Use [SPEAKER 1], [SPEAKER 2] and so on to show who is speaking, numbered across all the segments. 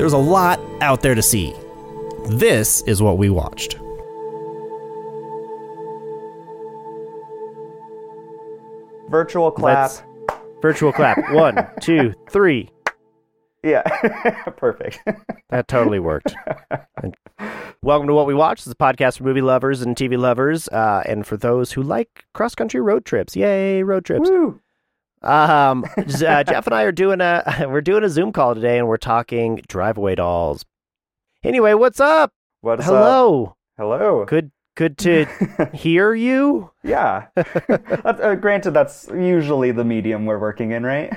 [SPEAKER 1] There's a lot out there to see. This is what we watched.
[SPEAKER 2] Virtual clap.
[SPEAKER 1] Let's- Virtual clap. One, two, three.
[SPEAKER 2] Yeah. Perfect.
[SPEAKER 1] That totally worked. And welcome to What We Watch. This is a podcast for movie lovers and TV lovers, uh, and for those who like cross country road trips. Yay, road trips!
[SPEAKER 2] Woo.
[SPEAKER 1] Um, uh, Geoff and I are doing a we're doing a Zoom call today, and we're talking Drive-Away Dolls. Anyway, what's up?
[SPEAKER 2] What's up?
[SPEAKER 1] Hello.
[SPEAKER 2] Hello.
[SPEAKER 1] Good, good to hear you.
[SPEAKER 2] yeah. Uh, granted, that's usually the medium we're working in, right?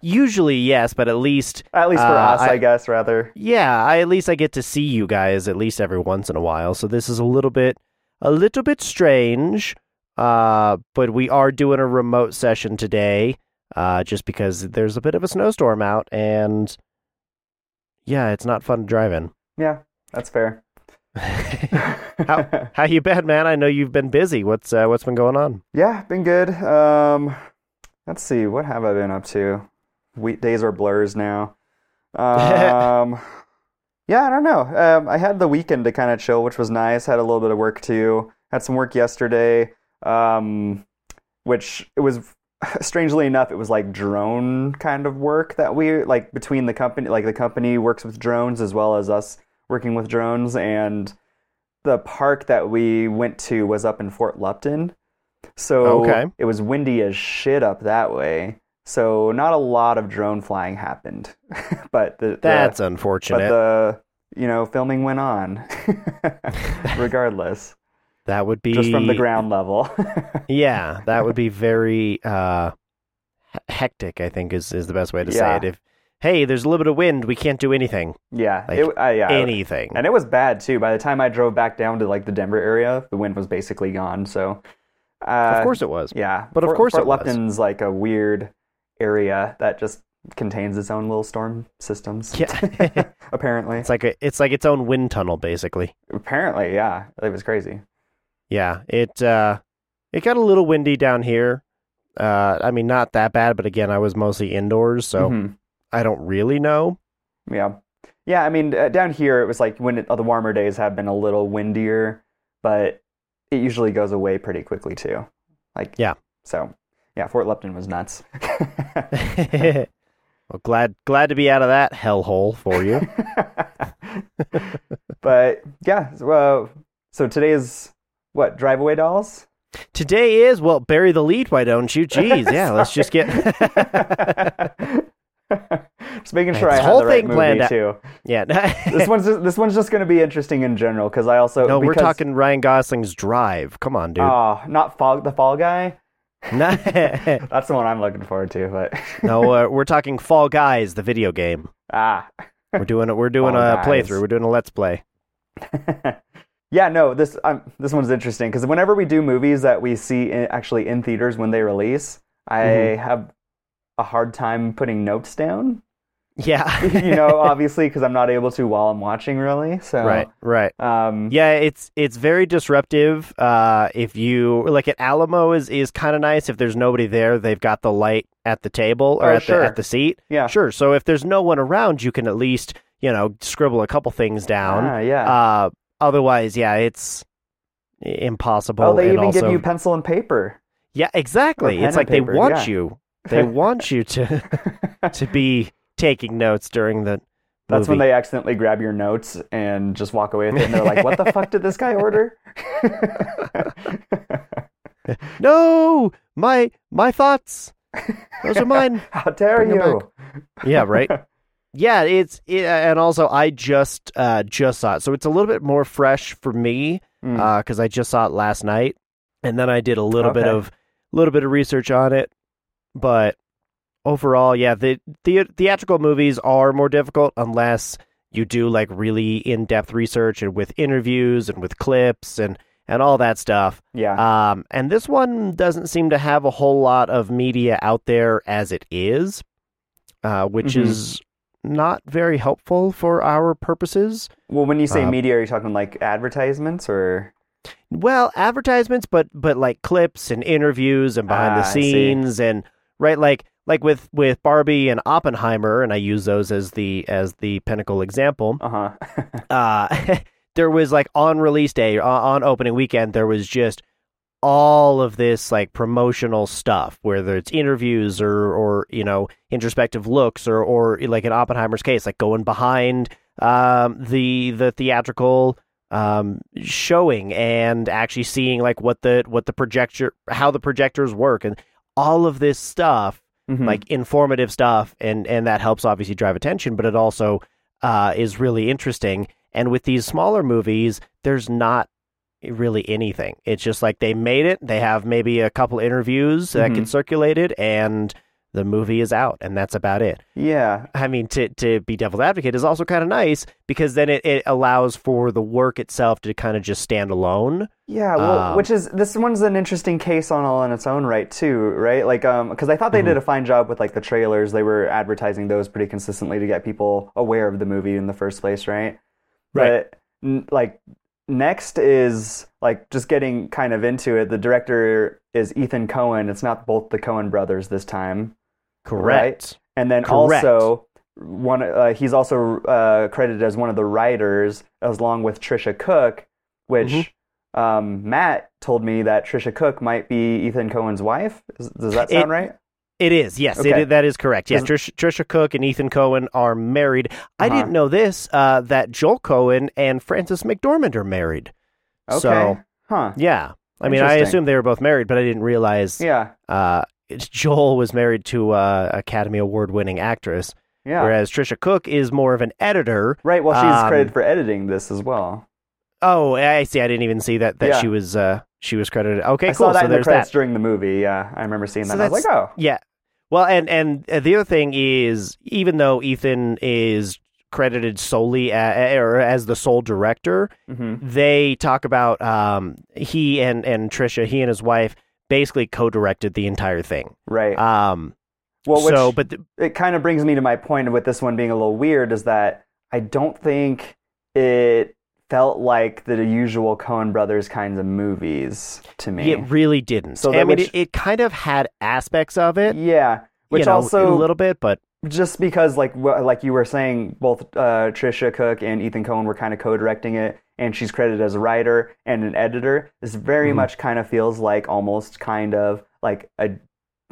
[SPEAKER 1] Usually, yes, but at least
[SPEAKER 2] At least for
[SPEAKER 1] Uh,
[SPEAKER 2] us, I, guess, rather.
[SPEAKER 1] Yeah, I at least I get to see you guys at least every once in a while. So this is a little bit a little bit strange. Uh but we are doing a remote session today uh just because there's a bit of a snowstorm out and yeah, it's not fun to drive in.
[SPEAKER 2] Yeah, that's fair.
[SPEAKER 1] how how you been, man? I know you've been busy. What's uh, what's been going on?
[SPEAKER 2] yeah, been good. Um, let's see. What have I been up to? Weekdays are blurs now. Um, yeah, I don't know. Um, I had the weekend to kind of chill, which was nice. Had a little bit of work too. Had some work yesterday. Um, which it was strangely enough, it was like drone kind of work that we like between the company, like the company works with drones as well as us working with drones. And the park that we went to was up in Fort Lupton. So
[SPEAKER 1] Okay.
[SPEAKER 2] it was windy as shit up that way. So not a lot of drone flying happened. but the, the
[SPEAKER 1] That's
[SPEAKER 2] but the you know filming went on regardless
[SPEAKER 1] that would be
[SPEAKER 2] just from the ground level
[SPEAKER 1] Yeah, that would be very uh, hectic. I think is is the best way to say it. If hey, there's a little bit of wind, we can't do anything.
[SPEAKER 2] yeah
[SPEAKER 1] Like,
[SPEAKER 2] it, uh, yeah
[SPEAKER 1] anything.
[SPEAKER 2] and it was bad too by the time i drove back down to like the denver area the wind was basically gone so uh,
[SPEAKER 1] of course it was.
[SPEAKER 2] yeah
[SPEAKER 1] But of course
[SPEAKER 2] Fort
[SPEAKER 1] it was.
[SPEAKER 2] lupton's like a weird area that just contains its own little storm systems
[SPEAKER 1] Yeah.
[SPEAKER 2] apparently
[SPEAKER 1] it's like a, it's like its own wind tunnel, basically.
[SPEAKER 2] apparently yeah it was crazy
[SPEAKER 1] Yeah, it uh, it got a little windy down here. Uh, I mean, not that bad, but again, I was mostly indoors, so
[SPEAKER 2] Mhm.
[SPEAKER 1] I don't really know.
[SPEAKER 2] Yeah. Yeah, I mean, uh, down here it was like when it, the warmer days have been a little windier, but it usually goes away pretty quickly too. Like,
[SPEAKER 1] Yeah.
[SPEAKER 2] So, yeah, Fort Lupton was nuts.
[SPEAKER 1] well, glad glad to be out of that hellhole for you.
[SPEAKER 2] but yeah, so, uh, so today is what? Drive away dolls?
[SPEAKER 1] Today is well, bury the lead, why don't you? Jeez, yeah, let's just get
[SPEAKER 2] just making sure I
[SPEAKER 1] This
[SPEAKER 2] had
[SPEAKER 1] whole
[SPEAKER 2] the right
[SPEAKER 1] thing
[SPEAKER 2] movie
[SPEAKER 1] out.
[SPEAKER 2] too.
[SPEAKER 1] yeah.
[SPEAKER 2] This one's just, this one's just going to be interesting in general because I also
[SPEAKER 1] no, we're talking Ryan Gosling's Drive. Come on, dude.
[SPEAKER 2] Oh, not Fall the Fall Guy.
[SPEAKER 1] no,
[SPEAKER 2] That's the one I'm looking forward to. But
[SPEAKER 1] uh, we're talking Fall Guys, the video game.
[SPEAKER 2] ah,
[SPEAKER 1] We're doing it. We're doing
[SPEAKER 2] Fall
[SPEAKER 1] a
[SPEAKER 2] Guys.
[SPEAKER 1] playthrough. We're doing a let's play.
[SPEAKER 2] Yeah, no, this um, this one's interesting because whenever we do movies that we see in, actually in theaters when they release, I
[SPEAKER 1] Mm-hmm.
[SPEAKER 2] have a hard time putting notes down.
[SPEAKER 1] Yeah.
[SPEAKER 2] you know, obviously because I'm not able to while I'm watching, really. So
[SPEAKER 1] right. Right.
[SPEAKER 2] Um,
[SPEAKER 1] Yeah, it's it's very disruptive. Uh, if you like at Alamo is is kind of nice if there's nobody there. They've got the light at the table or
[SPEAKER 2] Oh,
[SPEAKER 1] at
[SPEAKER 2] sure.
[SPEAKER 1] the at the seat.
[SPEAKER 2] yeah,
[SPEAKER 1] Sure. So if there's no one around, you can at least you know scribble a couple things down.
[SPEAKER 2] Ah, yeah.
[SPEAKER 1] Uh, otherwise, yeah, it's impossible.
[SPEAKER 2] oh, they even
[SPEAKER 1] also,
[SPEAKER 2] give you pencil and paper.
[SPEAKER 1] yeah, exactly. It's like
[SPEAKER 2] paper,
[SPEAKER 1] they want
[SPEAKER 2] yeah.
[SPEAKER 1] you. They want you to to be taking notes during the.
[SPEAKER 2] That's when they accidentally grab your notes and just walk away with it, and they're like, "What the fuck did this guy order?"
[SPEAKER 1] No, my my thoughts. Those are mine.
[SPEAKER 2] How dare
[SPEAKER 1] Bring
[SPEAKER 2] you?
[SPEAKER 1] yeah, right. Yeah, it's it, and also I just uh just saw it, so it's a little bit more fresh for me
[SPEAKER 2] Mm.
[SPEAKER 1] because I just saw it last night, and then I did a little bit
[SPEAKER 2] Okay.
[SPEAKER 1] of little bit of research on it, but overall, yeah, the, the theatrical movies are more difficult unless you do like really in depth research and with interviews and with clips and and all that stuff.
[SPEAKER 2] Yeah.
[SPEAKER 1] Um, and this one doesn't seem to have a whole lot of media out there as it is, uh, which
[SPEAKER 2] Mhm.
[SPEAKER 1] is not very helpful for our purposes.
[SPEAKER 2] well, when you say
[SPEAKER 1] um,
[SPEAKER 2] media, are you talking like advertisements or?
[SPEAKER 1] Well, advertisements, but but like clips and interviews and behind
[SPEAKER 2] Ah,
[SPEAKER 1] the scenes and right like like with with Barbie and Oppenheimer, and I use those as the as the pinnacle example.
[SPEAKER 2] Uh huh.
[SPEAKER 1] uh, there was like on release day, on, on opening weekend, there was just all of this like promotional stuff, whether it's interviews or or you know introspective looks or or like in Oppenheimer's case, like going behind um, the the theatrical um, showing and actually seeing like what the what the projector how the projectors work and all of this stuff
[SPEAKER 2] Mhm.
[SPEAKER 1] like informative stuff and and that helps obviously drive attention but it also uh, is really interesting and with these smaller movies there's not really anything it's just like they made it they have maybe a couple interviews that
[SPEAKER 2] Mhm.
[SPEAKER 1] get circulated and the movie is out and that's about it
[SPEAKER 2] yeah.
[SPEAKER 1] i mean to to be devil's advocate is also kind of nice because then it, it allows for the work itself to kind of just stand alone
[SPEAKER 2] Yeah, well,
[SPEAKER 1] Um,
[SPEAKER 2] which is this one's an interesting case on all in its own right too, right? Like, um, because I thought they did
[SPEAKER 1] Mm-hmm.
[SPEAKER 2] a fine job with like the trailers. They were advertising those pretty consistently to get people aware of the movie in the first place, right?
[SPEAKER 1] Right.
[SPEAKER 2] But like next is like just getting kind of into it. The director is Ethan Coen. It's not both the Coen brothers this time,
[SPEAKER 1] correct
[SPEAKER 2] and then
[SPEAKER 1] Correct.
[SPEAKER 2] also one. Uh, he's also uh, credited as one of the writers, as along with Tricia Cooke, which
[SPEAKER 1] Mm-hmm.
[SPEAKER 2] um, Matt told me that Tricia Cooke might be Ethan Coen's wife. Is, does that sound
[SPEAKER 1] It-
[SPEAKER 2] right?
[SPEAKER 1] It is, yes,
[SPEAKER 2] Okay.
[SPEAKER 1] it, that is correct. Yeah, Trish, Tricia Cooke and Ethan Coen are married. I
[SPEAKER 2] Uh-huh.
[SPEAKER 1] didn't know this uh, that Joel Coen and Frances McDormand are married.
[SPEAKER 2] Okay.
[SPEAKER 1] So
[SPEAKER 2] huh.
[SPEAKER 1] yeah, I mean, I assume they were both married, but I didn't realize
[SPEAKER 2] Yeah.
[SPEAKER 1] uh, Joel was married to uh, Academy Award winning actress,
[SPEAKER 2] Yeah.
[SPEAKER 1] whereas Tricia Cooke is more of an editor.
[SPEAKER 2] right. Well, she's
[SPEAKER 1] um,
[SPEAKER 2] credited for editing this as well.
[SPEAKER 1] Oh, I see. I didn't even see that that
[SPEAKER 2] Yeah.
[SPEAKER 1] she was uh, she was credited. Okay,
[SPEAKER 2] I
[SPEAKER 1] cool.
[SPEAKER 2] saw that
[SPEAKER 1] so
[SPEAKER 2] in the
[SPEAKER 1] there's
[SPEAKER 2] credits
[SPEAKER 1] that.
[SPEAKER 2] during the movie. Yeah, I remember seeing that.
[SPEAKER 1] So
[SPEAKER 2] and I was like, oh,
[SPEAKER 1] Yeah. Well, and and uh, the other thing is, even though Ethan is credited solely a or as the sole director,
[SPEAKER 2] hmm
[SPEAKER 1] they talk about um, he and and Tricia, he and his wife, basically co-directed the entire thing.
[SPEAKER 2] right.
[SPEAKER 1] Um,
[SPEAKER 2] well, which
[SPEAKER 1] so, but th-
[SPEAKER 2] it kind of brings me to my point with this one being a little weird is that I don't think it felt like the usual Coen Brothers kinds of movies to me.
[SPEAKER 1] it really didn't.
[SPEAKER 2] So
[SPEAKER 1] I mean,
[SPEAKER 2] which-
[SPEAKER 1] it, it kind of had aspects of it,
[SPEAKER 2] yeah, which
[SPEAKER 1] you know,
[SPEAKER 2] also
[SPEAKER 1] a little bit, but
[SPEAKER 2] just because like like you were saying both uh, Tricia Cooke and Ethan Coen were kind of co-directing it and she's credited as a writer and an editor this very
[SPEAKER 1] Mhm.
[SPEAKER 2] much kind of feels like almost kind of like a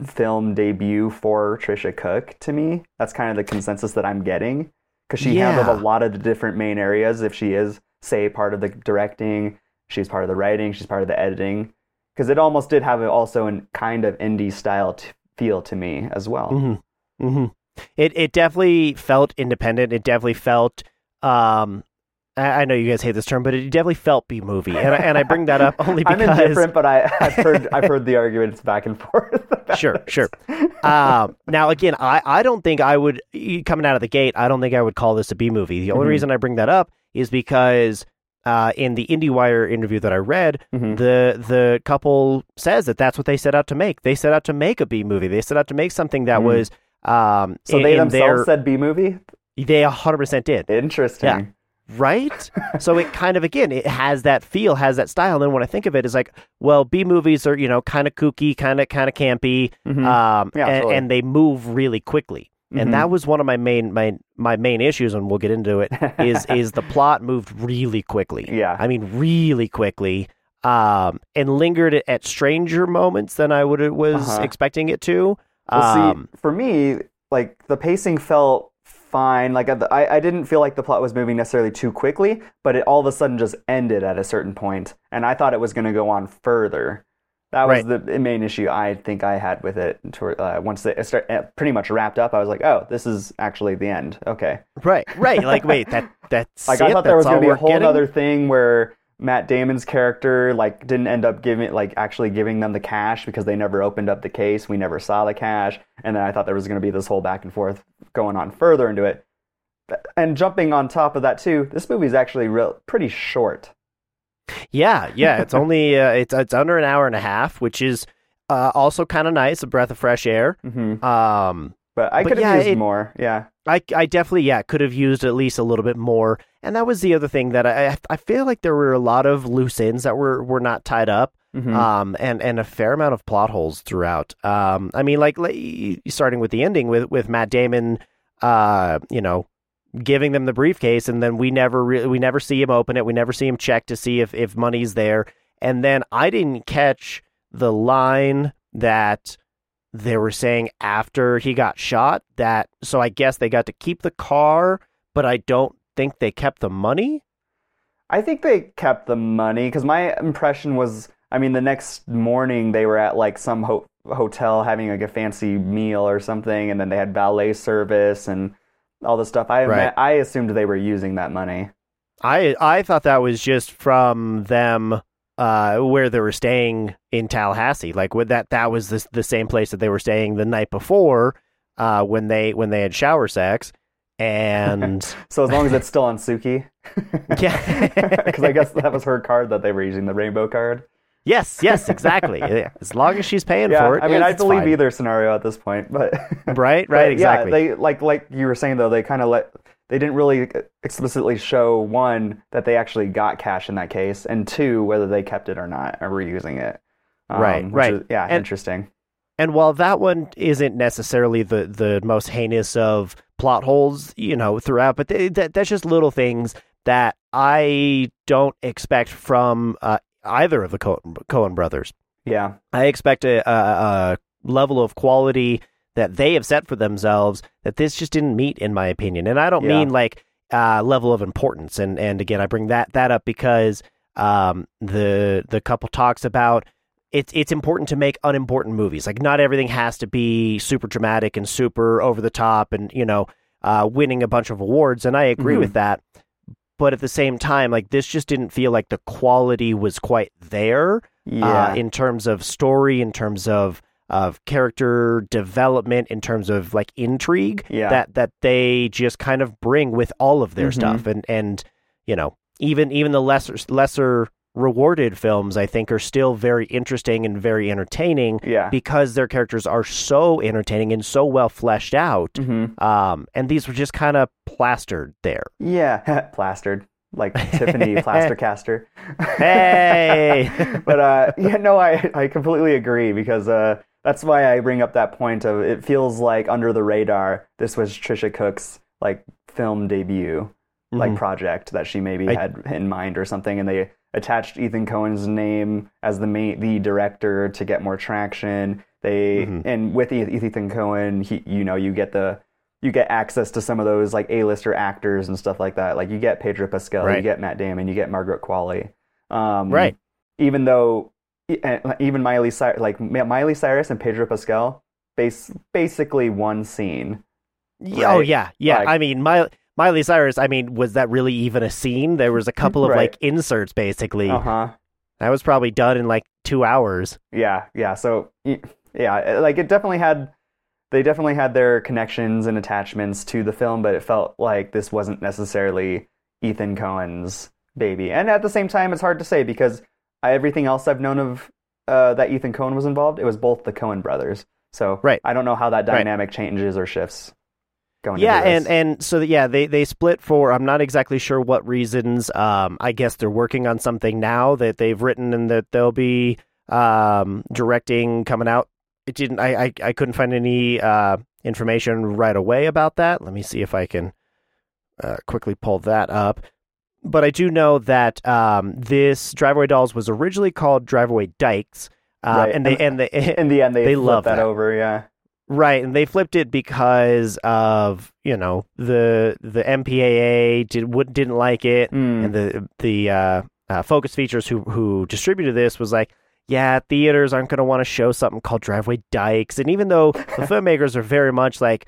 [SPEAKER 2] film debut for Tricia Cooke to me that's kind of the consensus that I'm getting because she handled a lot of the different main areas if she is say part of the directing she's part of the writing she's part of the editing because it almost did have also an kind of indie style t- feel to me as well
[SPEAKER 1] hmm hmm It it definitely felt independent. It definitely felt. Um, I, I know you guys hate this term, but it definitely felt B movie, and I, and I bring that up only
[SPEAKER 2] I'm
[SPEAKER 1] because
[SPEAKER 2] indifferent, but I, I've heard I've heard the arguments back and forth.
[SPEAKER 1] Sure,
[SPEAKER 2] it.
[SPEAKER 1] sure. um, now again, I, I don't think I would coming out of the gate. I don't think I would call this a B movie. The only
[SPEAKER 2] Mhm.
[SPEAKER 1] reason I bring that up is because uh, in the IndieWire interview that I read,
[SPEAKER 2] Mhm.
[SPEAKER 1] the the couple says that that's what they set out to make. They set out to make a B movie. They set out to make something that
[SPEAKER 2] Mhm.
[SPEAKER 1] was um,
[SPEAKER 2] So
[SPEAKER 1] in,
[SPEAKER 2] they themselves
[SPEAKER 1] their,
[SPEAKER 2] said B movie.
[SPEAKER 1] they hundred percent did.
[SPEAKER 2] Interesting.
[SPEAKER 1] Yeah. right? so it kind of again it has that feel, has that style. And then when I think of it, it's like, well, B movies are you know kind of kooky, kind of kind of campy,
[SPEAKER 2] Mhm.
[SPEAKER 1] um,
[SPEAKER 2] Yeah,
[SPEAKER 1] and, and they move really quickly.
[SPEAKER 2] Mhm.
[SPEAKER 1] And that was one of my main my my main issues, and we'll get into it. Is is the plot moved really quickly?
[SPEAKER 2] Yeah.
[SPEAKER 1] I mean really quickly, um, and lingered at- at stranger moments than I would was
[SPEAKER 2] Uh-huh.
[SPEAKER 1] expecting it to.
[SPEAKER 2] Well,
[SPEAKER 1] Um,
[SPEAKER 2] see, for me, like the pacing felt fine. Like I, I didn't feel like the plot was moving necessarily too quickly, but it all of a sudden just ended at a certain point, and I thought it was going to go on further. That was
[SPEAKER 1] Right.
[SPEAKER 2] the main issue I think I had with it. Toward, uh, once it start, uh, pretty much wrapped up, I was like, "Oh, this is actually the end." Okay.
[SPEAKER 1] right, right. Like, wait, that that's
[SPEAKER 2] Like
[SPEAKER 1] it?
[SPEAKER 2] I thought there was going to be a whole
[SPEAKER 1] getting?
[SPEAKER 2] other thing where Matt Damon's character like didn't end up giving like actually giving them the cash because they never opened up the case. We never saw the cash, and then I thought there was going to be this whole back and forth going on further into it. And jumping on top of that too, this movie is actually real pretty short.
[SPEAKER 1] Yeah, yeah. It's only uh, it's it's under an hour and a half, which is uh, also kind of nice, a breath of fresh air.
[SPEAKER 2] hmm
[SPEAKER 1] Um,
[SPEAKER 2] But I could have
[SPEAKER 1] yeah,
[SPEAKER 2] used
[SPEAKER 1] it-
[SPEAKER 2] more. Yeah.
[SPEAKER 1] I, I definitely yeah could have used at least a little bit more, and that was the other thing that I I feel like there were a lot of loose ends that were were not tied up,
[SPEAKER 2] Mhm.
[SPEAKER 1] um, and and a fair amount of plot holes throughout. Um, I mean like, like starting with the ending with with Matt Damon, uh, you know, giving them the briefcase, and then we never re- we never see him open it, we never see him check to see if if money's there, and then I didn't catch the line that they were saying after he got shot that so I guess they got to keep the car, but I don't think they kept the money.
[SPEAKER 2] I think they kept the money because my impression was, I mean, the next morning they were at like some ho- hotel having like a fancy meal or something, and then they had valet service and all this stuff. I
[SPEAKER 1] Right.
[SPEAKER 2] I assumed they were using that money.
[SPEAKER 1] I I thought that was just from them uh where they were staying in Tallahassee. Like with that that was the the same place that they were staying the night before uh when they when they had shower sex and
[SPEAKER 2] So as long as it's still on Sukie,
[SPEAKER 1] Yeah.
[SPEAKER 2] because I guess that was her card that they were using, the rainbow card.
[SPEAKER 1] Yes, yes, exactly. Yeah, As long as she's paying
[SPEAKER 2] Yeah,
[SPEAKER 1] for it.
[SPEAKER 2] I mean, I believe
[SPEAKER 1] fine.
[SPEAKER 2] either scenario at this point, but
[SPEAKER 1] Right, right,
[SPEAKER 2] But,
[SPEAKER 1] exactly.
[SPEAKER 2] Yeah, they like like you were saying though, they kind of let they didn't really explicitly show one that they actually got cash in that case, and two whether they kept it or not or were using it. Um,
[SPEAKER 1] Right,
[SPEAKER 2] which
[SPEAKER 1] right.
[SPEAKER 2] is- yeah,
[SPEAKER 1] And-
[SPEAKER 2] interesting.
[SPEAKER 1] And while that one isn't necessarily the, the most heinous of plot holes, you know, throughout, but they, that that's just little things that I don't expect from uh, either of the Coen, Coen brothers.
[SPEAKER 2] Yeah,
[SPEAKER 1] I expect a, a, a level of quality that they have set for themselves that this just didn't meet, in my opinion. And I don't
[SPEAKER 2] Yeah.
[SPEAKER 1] mean like uh, level of importance. And and again, I bring that that up because um, the the couple talks about it's it's important to make unimportant movies. Like not everything has to be super dramatic and super over the top, and you know, uh, winning a bunch of awards. And I agree
[SPEAKER 2] Mhm.
[SPEAKER 1] with that. But at the same time, like this just didn't feel like the quality was quite there
[SPEAKER 2] yeah,
[SPEAKER 1] uh, in terms of story, in terms of of character development, in terms of like intrigue
[SPEAKER 2] yeah.
[SPEAKER 1] that that they just kind of bring with all of their
[SPEAKER 2] Mhm.
[SPEAKER 1] stuff, and and you know even even the lesser lesser rewarded films I think are still very interesting and very entertaining
[SPEAKER 2] yeah.
[SPEAKER 1] because their characters are so entertaining and so well fleshed out.
[SPEAKER 2] hmm
[SPEAKER 1] Um, and these were just kind of plastered there.
[SPEAKER 2] Yeah, plastered like Tiffany Plastercaster.
[SPEAKER 1] Hey!
[SPEAKER 2] but uh, yeah, no, I I completely agree because uh, that's why I bring up that point of it feels like under the radar. This was Tricia Cooke's like film debut, like
[SPEAKER 1] Mhm.
[SPEAKER 2] project that she maybe
[SPEAKER 1] I-
[SPEAKER 2] had in mind or something, and they attached Ethan Coen's name as the main the director to get more traction. They
[SPEAKER 1] Mhm.
[SPEAKER 2] and with Ethan Coen, he you know you get the you get access to some of those like A-lister actors and stuff like that. Like you get Pedro Pascal, you get Matt Damon, you get Margaret Qualley. Um,
[SPEAKER 1] Right.
[SPEAKER 2] Even though e- uh, even Miley Cyrus, like Miley Cyrus and Pedro Pascal, base basically one scene.
[SPEAKER 1] Yeah, Oh yeah, yeah.
[SPEAKER 2] Like-
[SPEAKER 1] I mean, Miley, Miley Cyrus. I mean, was that really even a scene? There was a couple of
[SPEAKER 2] Right.
[SPEAKER 1] like inserts, basically.
[SPEAKER 2] Uh huh.
[SPEAKER 1] That was probably done in like two hours.
[SPEAKER 2] Yeah, yeah. So yeah, like it definitely had. They definitely had their connections and attachments to the film, but it felt like this wasn't necessarily Ethan Coen's baby. And at the same time, it's hard to say because I, everything else I've known of uh, that Ethan Coen was involved, it was both the Coen brothers. So
[SPEAKER 1] Right.
[SPEAKER 2] I don't know how that
[SPEAKER 1] Right.
[SPEAKER 2] dynamic changes or shifts. Going
[SPEAKER 1] yeah, and and so yeah, they they split for I'm not exactly sure what reasons. Um, I guess they're working on something now that they've written and that they'll be um directing coming out. It didn't. I I, I couldn't find any uh information right away about that. Let me see if I can uh, quickly pull that up. But I do know that um, this Drive-Away Dolls was originally called Drive-Away Dykes, uh,
[SPEAKER 2] Right,
[SPEAKER 1] and they
[SPEAKER 2] and-
[SPEAKER 1] and they
[SPEAKER 2] in the end, they,
[SPEAKER 1] they love
[SPEAKER 2] that,
[SPEAKER 1] that.
[SPEAKER 2] over. Yeah,
[SPEAKER 1] Right, and they flipped it because of you know the the MPAA did would didn't like it,
[SPEAKER 2] Mm.
[SPEAKER 1] and the the uh, uh, Focus Features who who distributed this was like, yeah, theaters aren't going to want to show something called Drive-Away Dykes, and even though the filmmakers are very much like,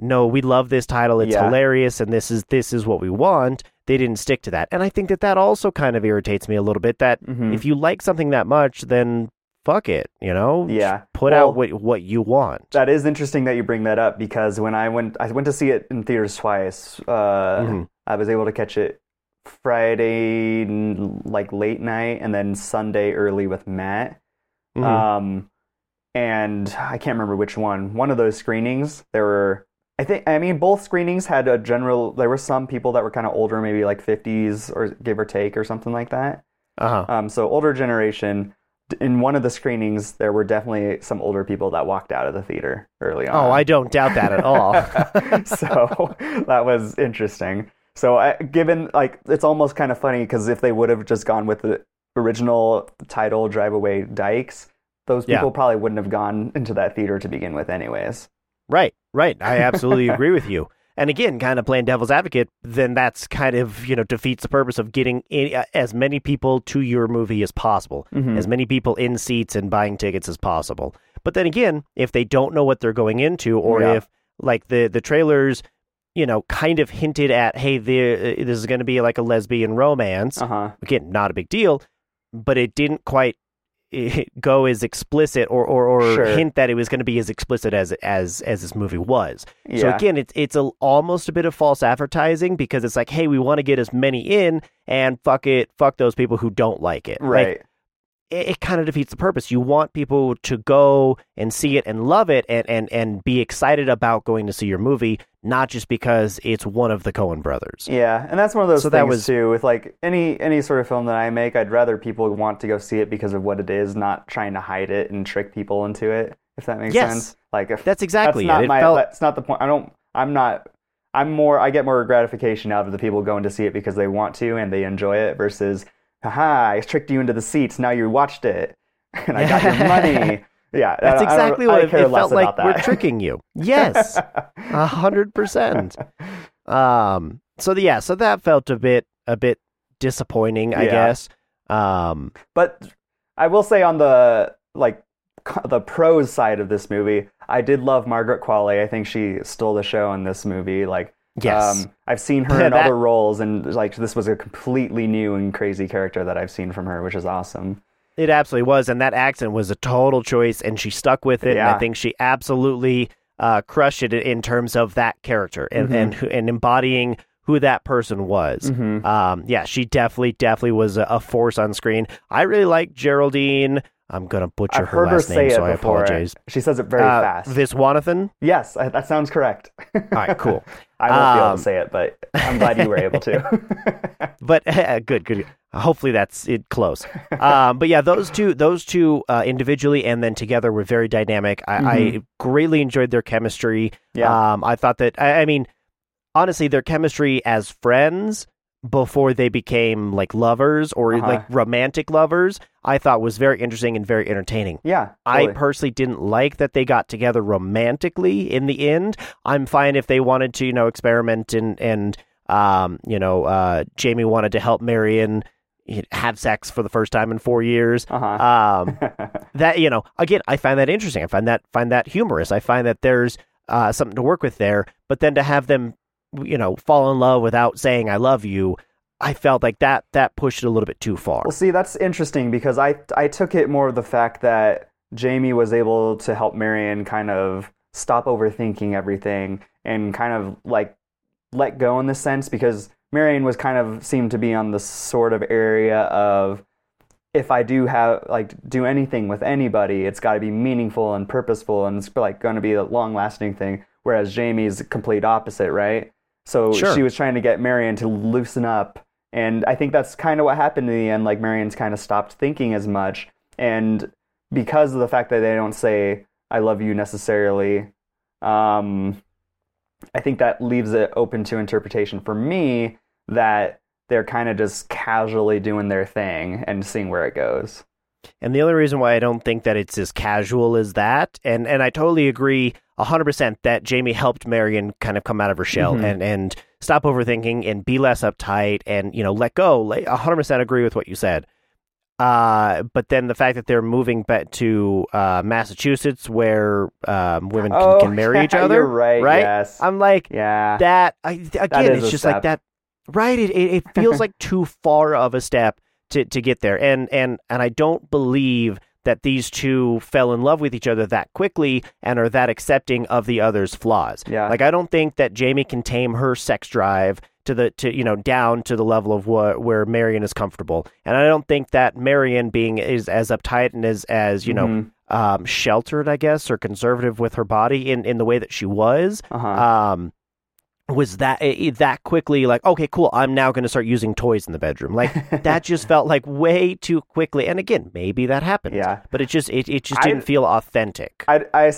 [SPEAKER 1] no, we love this title, it's
[SPEAKER 2] Yeah.
[SPEAKER 1] hilarious, and this is this is what we want. they didn't stick to that. And I think that that also kind of irritates me a little bit that
[SPEAKER 2] Mhm.
[SPEAKER 1] if you like something that much, then fuck it, you know?
[SPEAKER 2] Yeah.
[SPEAKER 1] Put
[SPEAKER 2] Well-
[SPEAKER 1] out what what you want.
[SPEAKER 2] That is interesting that you bring that up because when I went, I went to see it in theaters twice. Uh,
[SPEAKER 1] Mhm.
[SPEAKER 2] I was able to catch it Friday, like late night, and then Sunday early with Matt.
[SPEAKER 1] Mhm.
[SPEAKER 2] Um, and I can't remember which one. One of those screenings, there were, I think, I mean, both screenings had a general. There were some people that were kind of older, maybe like fifties or give or take or something like that.
[SPEAKER 1] uh-huh.
[SPEAKER 2] Um, so older generation. In one of the screenings, there were definitely some older people that walked out of the theater early oh, on.
[SPEAKER 1] Oh, I don't doubt that at all.
[SPEAKER 2] so that was interesting. So, I, given like it's almost kind of funny because if they would have just gone with the original title, "Drive Away Dykes," those
[SPEAKER 1] Yeah.
[SPEAKER 2] people probably wouldn't have gone into that theater to begin with, anyways.
[SPEAKER 1] Right, right. I absolutely agree with you. And again, kind of playing devil's advocate, then that's kind of, you know, defeats the purpose of getting in, uh, as many people to your movie as possible,
[SPEAKER 2] Mhm.
[SPEAKER 1] as many people in seats and buying tickets as possible. But then again, if they don't know what they're going into, or
[SPEAKER 2] Yeah.
[SPEAKER 1] if like the the trailers, you know, kind of hinted at, hey, the, uh, this is going to be like a lesbian romance.
[SPEAKER 2] Uh huh.
[SPEAKER 1] Again, not a big deal, but it didn't quite go as explicit or or, or
[SPEAKER 2] Sure.
[SPEAKER 1] hint that it was going to be as explicit as as as this movie was. So again, it's it's a, almost a bit of false advertising because it's like, hey, we want to get as many in, and fuck it, fuck those people who don't like it. Like,
[SPEAKER 2] right.
[SPEAKER 1] It, it kind of defeats the purpose. You want people to go and see it and love it and and and be excited about going to see your movie, not just because it's one of the Coen brothers.
[SPEAKER 2] Yeah, and that's one of those
[SPEAKER 1] So
[SPEAKER 2] things
[SPEAKER 1] that was-
[SPEAKER 2] too. With like any any sort of film that I make, I'd rather people want to go see it because of what it is, not trying to hide it and trick people into it. If that makes
[SPEAKER 1] Yes.
[SPEAKER 2] sense. Like if
[SPEAKER 1] That's exactly
[SPEAKER 2] that's not
[SPEAKER 1] it. It
[SPEAKER 2] my
[SPEAKER 1] felt-
[SPEAKER 2] that's not the point. I don't. I'm not. I'm more. I get more gratification out of the people going to see it because they want to and they enjoy it versus, haha, I tricked you into the seats. Now you watched it, and I got your money. Yeah,
[SPEAKER 1] That's exactly what it, it felt like. We're tricking you. Yes, a hundred percent. Um. So the- yeah. So that felt a bit a bit disappointing. I
[SPEAKER 2] Yeah.
[SPEAKER 1] guess. Um.
[SPEAKER 2] But I will say on the like the pros side of this movie, I did love Margaret Qualley. I think she stole the show in this movie. Like,
[SPEAKER 1] Yes.
[SPEAKER 2] um, I've seen her in
[SPEAKER 1] That-
[SPEAKER 2] other roles, and like this was a completely new and crazy character that I've seen from her, which is awesome.
[SPEAKER 1] It absolutely was, and that accent was a total choice, and she stuck with it. And I think she absolutely uh, crushed it in terms of that character and
[SPEAKER 2] Mhm.
[SPEAKER 1] and and embodying who that person was.
[SPEAKER 2] Mhm.
[SPEAKER 1] Um, yeah, she definitely definitely was a, a force on screen. I really like Geraldine. I'm gonna butcher
[SPEAKER 2] I've
[SPEAKER 1] her
[SPEAKER 2] heard her
[SPEAKER 1] last name, so I apologize.
[SPEAKER 2] She says it very fast.
[SPEAKER 1] Uh,
[SPEAKER 2] fast.
[SPEAKER 1] Viswanathan.
[SPEAKER 2] yes, I, that sounds correct.
[SPEAKER 1] All right, cool.
[SPEAKER 2] I won't be able
[SPEAKER 1] Um,
[SPEAKER 2] to say it, but I'm glad you were able to.
[SPEAKER 1] but good, good. Hopefully that's it close. Um, but yeah, those two, those two uh, individually and then together were very dynamic. I, I greatly enjoyed their chemistry.
[SPEAKER 2] Mm-hmm. Yeah.
[SPEAKER 1] Um, I thought that. I, I mean, honestly, their chemistry as friends before they became like lovers or
[SPEAKER 2] Uh-huh.
[SPEAKER 1] like romantic lovers, I thought was very interesting and very entertaining.
[SPEAKER 2] yeah,
[SPEAKER 1] I personally didn't like that they got together romantically in the end. I'm fine if they wanted to, you know, experiment and and um, you know, uh, Jamie wanted to help Marion have sex for the first time in four years.
[SPEAKER 2] uh-huh.
[SPEAKER 1] Um, that you know, again, I find that interesting. I find that find that humorous. I find that there's uh, something to work with there. But then to have them, you know, fall in love without saying "I love you," I felt like that that pushed it a little bit too far.
[SPEAKER 2] Well, see, that's interesting because I I took it more of the fact that Jamie was able to help Marion kind of stop overthinking everything and kind of like let go in this sense because Marion was kind of seemed to be on the sort of area of if I do have like do anything with anybody, it's got to be meaningful and purposeful and it's like going to be a long lasting thing. Whereas Jamie's complete opposite, right? So
[SPEAKER 1] Sure.
[SPEAKER 2] she was trying to get Marion to loosen up, and I think that's kind of what happened in the end. Like Marion's kind of stopped thinking as much, and because of the fact that they don't say "I love you" necessarily, um, I think that leaves it open to interpretation for me that they're kind of just casually doing their thing and seeing where it goes.
[SPEAKER 1] And the only reason why I don't think that it's as casual as that, and and I totally agree hundred percent that Jamie helped Marion kind of come out of her shell
[SPEAKER 2] Mhm.
[SPEAKER 1] and and stop overthinking and be less uptight and you know let go. hundred percent agree with what you said. Uh, but then the fact that they're moving back to uh, Massachusetts, where um, women can, can marry each other,
[SPEAKER 2] Oh, right.
[SPEAKER 1] right?
[SPEAKER 2] Yes.
[SPEAKER 1] I'm like
[SPEAKER 2] yeah.
[SPEAKER 1] that. I, again,
[SPEAKER 2] is
[SPEAKER 1] it's just
[SPEAKER 2] step.
[SPEAKER 1] like that. right. It it, it feels like too far of a step to to get there, and and and I don't believe that these two fell in love with each other that quickly and are that accepting of the other's flaws.
[SPEAKER 2] Yeah.
[SPEAKER 1] Like I don't think that Jamie can tame her sex drive to the to you know down to the level of what where Marion is comfortable. And I don't think that Marion being is as uptight and as as, you know,
[SPEAKER 2] Mhm.
[SPEAKER 1] um sheltered, I guess, or conservative with her body in in the way that she was.
[SPEAKER 2] Uh-huh.
[SPEAKER 1] Um was that that quickly like okay cool i'm now going to start using toys in the bedroom like that just felt like way too quickly and again maybe that happened
[SPEAKER 2] Yeah.
[SPEAKER 1] but it just it, it just didn't feel authentic
[SPEAKER 2] I, I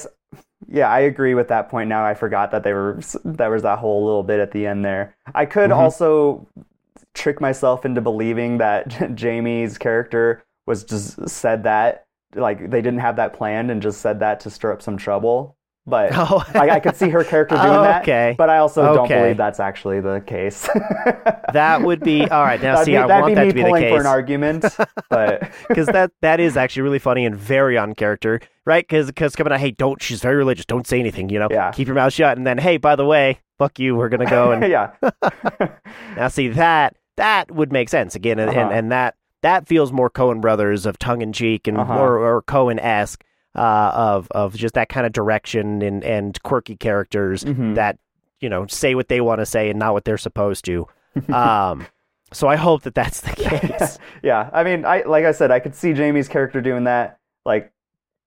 [SPEAKER 2] yeah, I agree with that point. Now I forgot that they were there was that whole little bit at the end there. I could
[SPEAKER 1] Mhm.
[SPEAKER 2] also trick myself into believing that Jamie's character was just said that like they didn't have that planned and just said that to stir up some trouble. But
[SPEAKER 1] oh
[SPEAKER 2] like I could see her character doing that.
[SPEAKER 1] okay
[SPEAKER 2] But I also don't believe that's actually the case.
[SPEAKER 1] that would be all right now
[SPEAKER 2] that'd
[SPEAKER 1] see
[SPEAKER 2] be,
[SPEAKER 1] i want
[SPEAKER 2] be
[SPEAKER 1] that to be the
[SPEAKER 2] case for an argument. But
[SPEAKER 1] because that that is actually really funny and very on character, right? Because because coming out, hey, don't she's very religious, don't say anything, you know,
[SPEAKER 2] Yeah.
[SPEAKER 1] keep your mouth shut, and then hey, by the way, fuck you, we're gonna go and
[SPEAKER 2] yeah,
[SPEAKER 1] now see that that would make sense again, and and,
[SPEAKER 2] Uh-huh.
[SPEAKER 1] and that that feels more Coen Brothers of tongue in cheek and
[SPEAKER 2] Uh-huh.
[SPEAKER 1] more or Coen esque uh, of of just that kind of direction and and quirky characters
[SPEAKER 2] Mhm.
[SPEAKER 1] that you know say what they want to say and not what they're supposed to. Um, so I hope that that's the case.
[SPEAKER 2] yeah. I mean, I like I said, I could see Jamie's character doing that, like,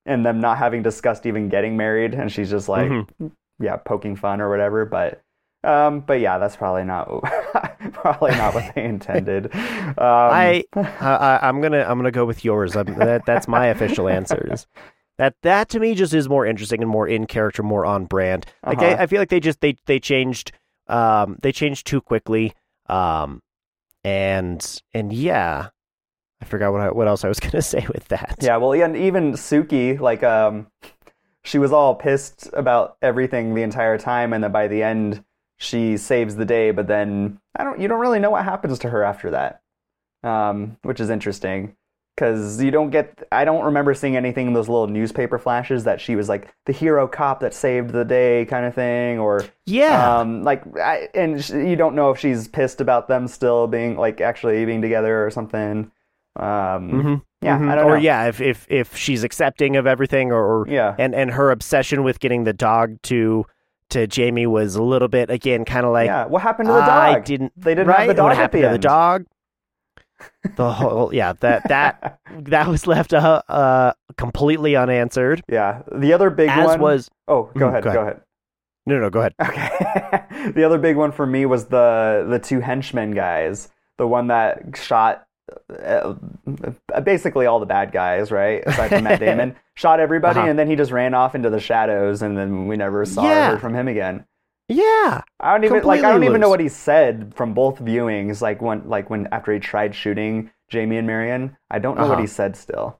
[SPEAKER 2] and them not having discussed even getting married, and she's just like,
[SPEAKER 1] Mhm.
[SPEAKER 2] yeah, poking fun or whatever. But, um, but yeah, that's probably not probably not what they intended. Um,
[SPEAKER 1] I, I I'm gonna I'm gonna go with yours. I'm, that that's my official answers. That that to me just is more interesting and more in character, more on brand. Like
[SPEAKER 2] Uh-huh.
[SPEAKER 1] I, I feel like they just they they changed um they changed too quickly. Um and and yeah, I forgot what I, what else I was gonna say with that.
[SPEAKER 2] Yeah, well, yeah, and even Sukie, like, um, she was all pissed about everything the entire time, and then by the end, she saves the day. But then I don't, you don't really know what happens to her after that, um, which is interesting because you don't get. I don't remember seeing anything in those little newspaper flashes that she was like the hero cop that saved the day kind of thing, or
[SPEAKER 1] yeah.
[SPEAKER 2] um, like, I, and sh- you don't know if she's pissed about them still being like actually being together or something. Um,
[SPEAKER 1] Mhm.
[SPEAKER 2] yeah,
[SPEAKER 1] Mhm.
[SPEAKER 2] I don't
[SPEAKER 1] or
[SPEAKER 2] know.
[SPEAKER 1] yeah, if if if she's accepting of everything, or, or
[SPEAKER 2] Yeah.
[SPEAKER 1] and and her obsession with getting the dog to to Jamie was a little bit again, kind of like
[SPEAKER 2] yeah, what happened to the dog?
[SPEAKER 1] I didn't.
[SPEAKER 2] They didn't
[SPEAKER 1] right?
[SPEAKER 2] have the dog
[SPEAKER 1] what
[SPEAKER 2] at
[SPEAKER 1] happened
[SPEAKER 2] the
[SPEAKER 1] to the dog? The whole yeah that that that was left uh, uh completely unanswered.
[SPEAKER 2] yeah, the other big
[SPEAKER 1] As
[SPEAKER 2] one
[SPEAKER 1] was
[SPEAKER 2] Oh, go
[SPEAKER 1] Mm,
[SPEAKER 2] ahead,
[SPEAKER 1] go
[SPEAKER 2] go
[SPEAKER 1] ahead.
[SPEAKER 2] ahead.
[SPEAKER 1] no no go ahead.
[SPEAKER 2] Okay. the other big one for me was the the two henchmen guys. The one that shot uh, basically all the bad guys, right? Aside from Matt Damon, shot everybody,
[SPEAKER 1] Uh-huh.
[SPEAKER 2] and then he just ran off into the shadows, and then we never saw or heard from him again.
[SPEAKER 1] Yeah,
[SPEAKER 2] I don't even like. I don't
[SPEAKER 1] Completely
[SPEAKER 2] even know what he said from both viewings. Like when, like when after he tried shooting Jamie and Marion, I don't know what
[SPEAKER 1] Uh-huh.
[SPEAKER 2] he said still.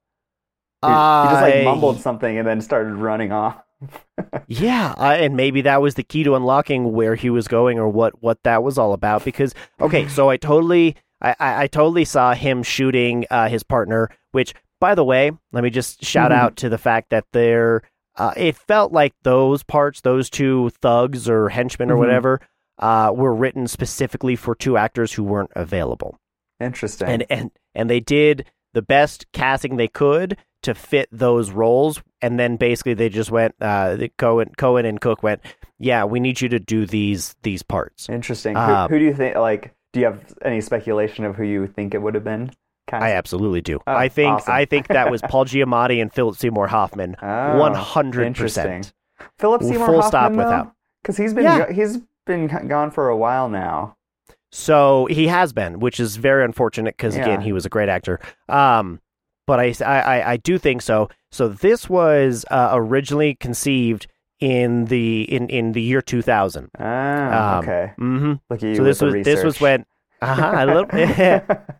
[SPEAKER 2] He, he just like mumbled something and then started running off.
[SPEAKER 1] Yeah, I, and maybe that was the key to unlocking where he was going or what what that was all about. Because okay, so I totally I I, I totally saw him shooting uh, his partner. Which, by the way, let me just shout
[SPEAKER 2] Mhm.
[SPEAKER 1] out to the fact that they're. Uh, it felt like those parts, those two thugs or henchmen or
[SPEAKER 2] Mhm.
[SPEAKER 1] whatever, uh, were written specifically for two actors who weren't available,
[SPEAKER 2] Interesting.
[SPEAKER 1] and and and they did the best casting they could to fit those roles, and then basically they just went. Uh, Coen, Coen and Cooke went, "Yeah, we need you to do these these parts."
[SPEAKER 2] Interesting.
[SPEAKER 1] Uh,
[SPEAKER 2] who, who do you think? Like, do you have any speculation of who you think it would have been?
[SPEAKER 1] I absolutely do.
[SPEAKER 2] Oh,
[SPEAKER 1] I think
[SPEAKER 2] awesome.
[SPEAKER 1] I think that was Paul Giamatti and Philip Seymour Hoffman, One hundred percent.
[SPEAKER 2] Philip Seymour
[SPEAKER 1] Full
[SPEAKER 2] Hoffman,
[SPEAKER 1] stop without.
[SPEAKER 2] because he's been
[SPEAKER 1] Yeah.
[SPEAKER 2] he's been gone for a while now.
[SPEAKER 1] So he has been, which is very unfortunate because again, he was a great actor. Um, but I, I, I- do think so. So this was uh, originally conceived in the in, in the year two thousand.
[SPEAKER 2] Ah,
[SPEAKER 1] Um,
[SPEAKER 2] okay.
[SPEAKER 1] Mm-hmm.
[SPEAKER 2] Look at you.
[SPEAKER 1] So this was this was when uh-huh, a little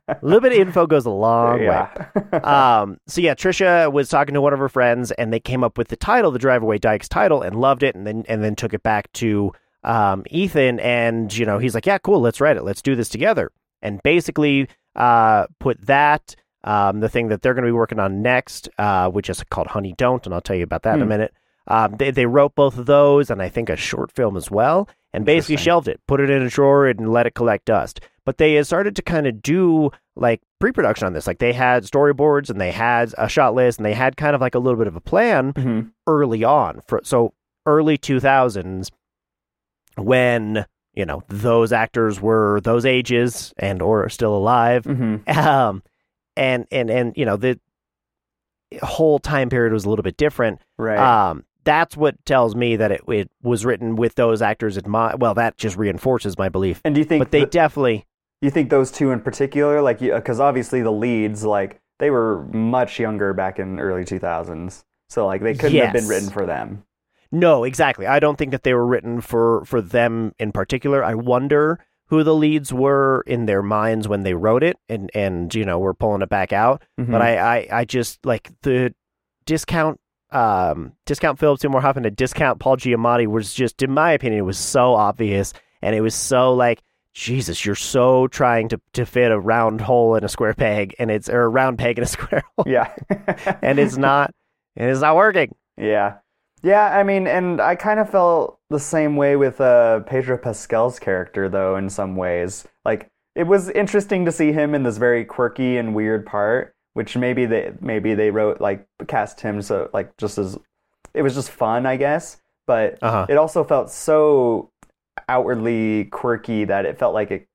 [SPEAKER 1] a little bit of info goes a long way. um, so yeah, Tricia was talking to one of her friends, and they came up with the title, the Drive Away Dykes title, and loved it, and then and then took it back to um, Ethan, and you know he's like, yeah, cool, let's write it, let's do this together, and basically uh, put that um, the thing that they're going to be working on next, uh, which is called Honey Don't, and I'll tell you about that in a
[SPEAKER 2] Hmm.
[SPEAKER 1] minute. Um, they they wrote both of those, and I think a short film as well, and basically shelved it, put it in a drawer, and let it collect dust. But they had started to kind of do like pre-production on this. Like they had storyboards and they had a shot list and they had kind of like a little bit of a plan
[SPEAKER 2] Mhm.
[SPEAKER 1] early on. For so early two thousands, when you know those actors were those ages and or still alive,
[SPEAKER 2] Mhm.
[SPEAKER 1] um, and and and you know the whole time period was a little bit different.
[SPEAKER 2] Right.
[SPEAKER 1] Um, that's what tells me that it, it was written with those actors in mind. Well, that just reinforces my belief.
[SPEAKER 2] and do you think
[SPEAKER 1] But they
[SPEAKER 2] th-
[SPEAKER 1] definitely,
[SPEAKER 2] you think those two in particular, like, because obviously the leads, like, they were much younger back in early 2000s, so like they couldn't have been written for them.
[SPEAKER 1] no, exactly. I don't think that they were written for for them in particular. I wonder who the leads were in their minds when they wrote it, and and you know we're pulling it back out.
[SPEAKER 2] Mhm.
[SPEAKER 1] But I, I I just like the discount. Um, discount Philip Seymour Hoffman to discount Paul Giamatti was just, in my opinion, it was so obvious, and it was so like, Jesus, you're so trying to to fit a round hole in a square peg, and it's or a round peg in a square hole,
[SPEAKER 2] yeah.
[SPEAKER 1] and it's not, and it's not working.
[SPEAKER 2] Yeah. Yeah, I mean, and I kind of felt the same way with uh, Pedro Pascal's character, though, in some ways. Like, it was interesting to see him in this very quirky and weird part, which maybe they maybe they wrote like cast him so like just as it was just fun, I guess. But
[SPEAKER 1] Uh-huh.
[SPEAKER 2] it also felt so outwardly quirky that it felt like it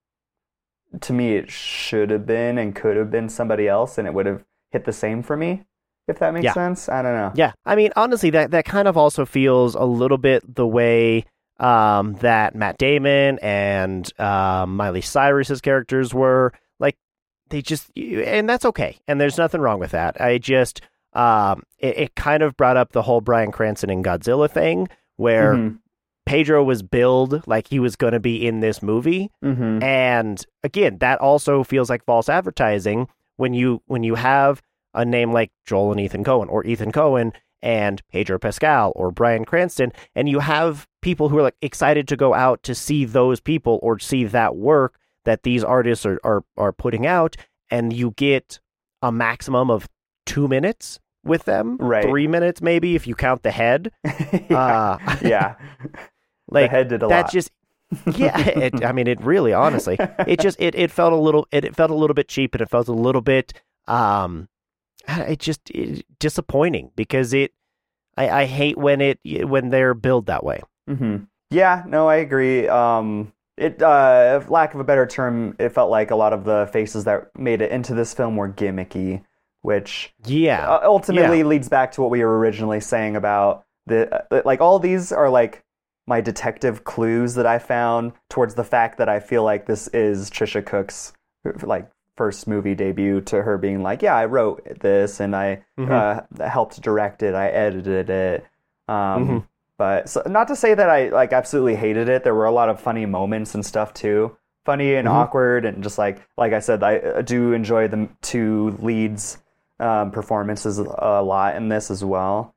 [SPEAKER 2] to me it should have been and could have been somebody else, and it would have hit the same for me. If that makes
[SPEAKER 1] Yeah.
[SPEAKER 2] sense, I don't know.
[SPEAKER 1] Yeah, I mean, honestly, that that kind of also feels a little bit the way um, that Matt Damon and um, Miley Cyrus's characters were. Like, they just, and that's okay, and there's nothing wrong with that. I just, um, it, it kind of brought up the whole Bryan Cranston and Godzilla thing, where
[SPEAKER 2] Mhm.
[SPEAKER 1] Pedro was billed like he was going to be in this movie,
[SPEAKER 2] Mm-hmm.
[SPEAKER 1] and again, that also feels like false advertising when you when you have a name like Joel and Ethan Coen or Ethan Coen and Pedro Pascal or Bryan Cranston and you have people who are like excited to go out to see those people or see that work that these artists are are, are putting out and you get a maximum of 2 minutes with them,
[SPEAKER 2] Right.
[SPEAKER 1] 3 minutes maybe if you count the head.
[SPEAKER 2] yeah.
[SPEAKER 1] Uh,
[SPEAKER 2] yeah.
[SPEAKER 1] like
[SPEAKER 2] the head did a
[SPEAKER 1] that
[SPEAKER 2] lot.
[SPEAKER 1] just yeah it, i mean it really honestly it just it, it felt a little it, it felt a little bit cheap and it felt a little bit um it just it, disappointing because it I, I hate when it when they're billed that way
[SPEAKER 2] hmm Yeah, no, I agree. Um, it, uh, lack of a better term, it felt like a lot of the faces that made it into this film were gimmicky, which
[SPEAKER 1] yeah
[SPEAKER 2] uh, ultimately leads back to what we were originally saying about the uh, like all these are like my detective clues that I found towards the fact that I feel like this is Tricia Cooke's like first movie debut to her being like, yeah, I wrote this and I uh, helped direct it, I edited it. Um,
[SPEAKER 1] Mhm.
[SPEAKER 2] But so, not to say that I like absolutely hated it. There were a lot of funny moments and stuff too, funny and
[SPEAKER 1] Mhm.
[SPEAKER 2] awkward, and just like like I said, I do enjoy the two leads um, performances a lot in this as well.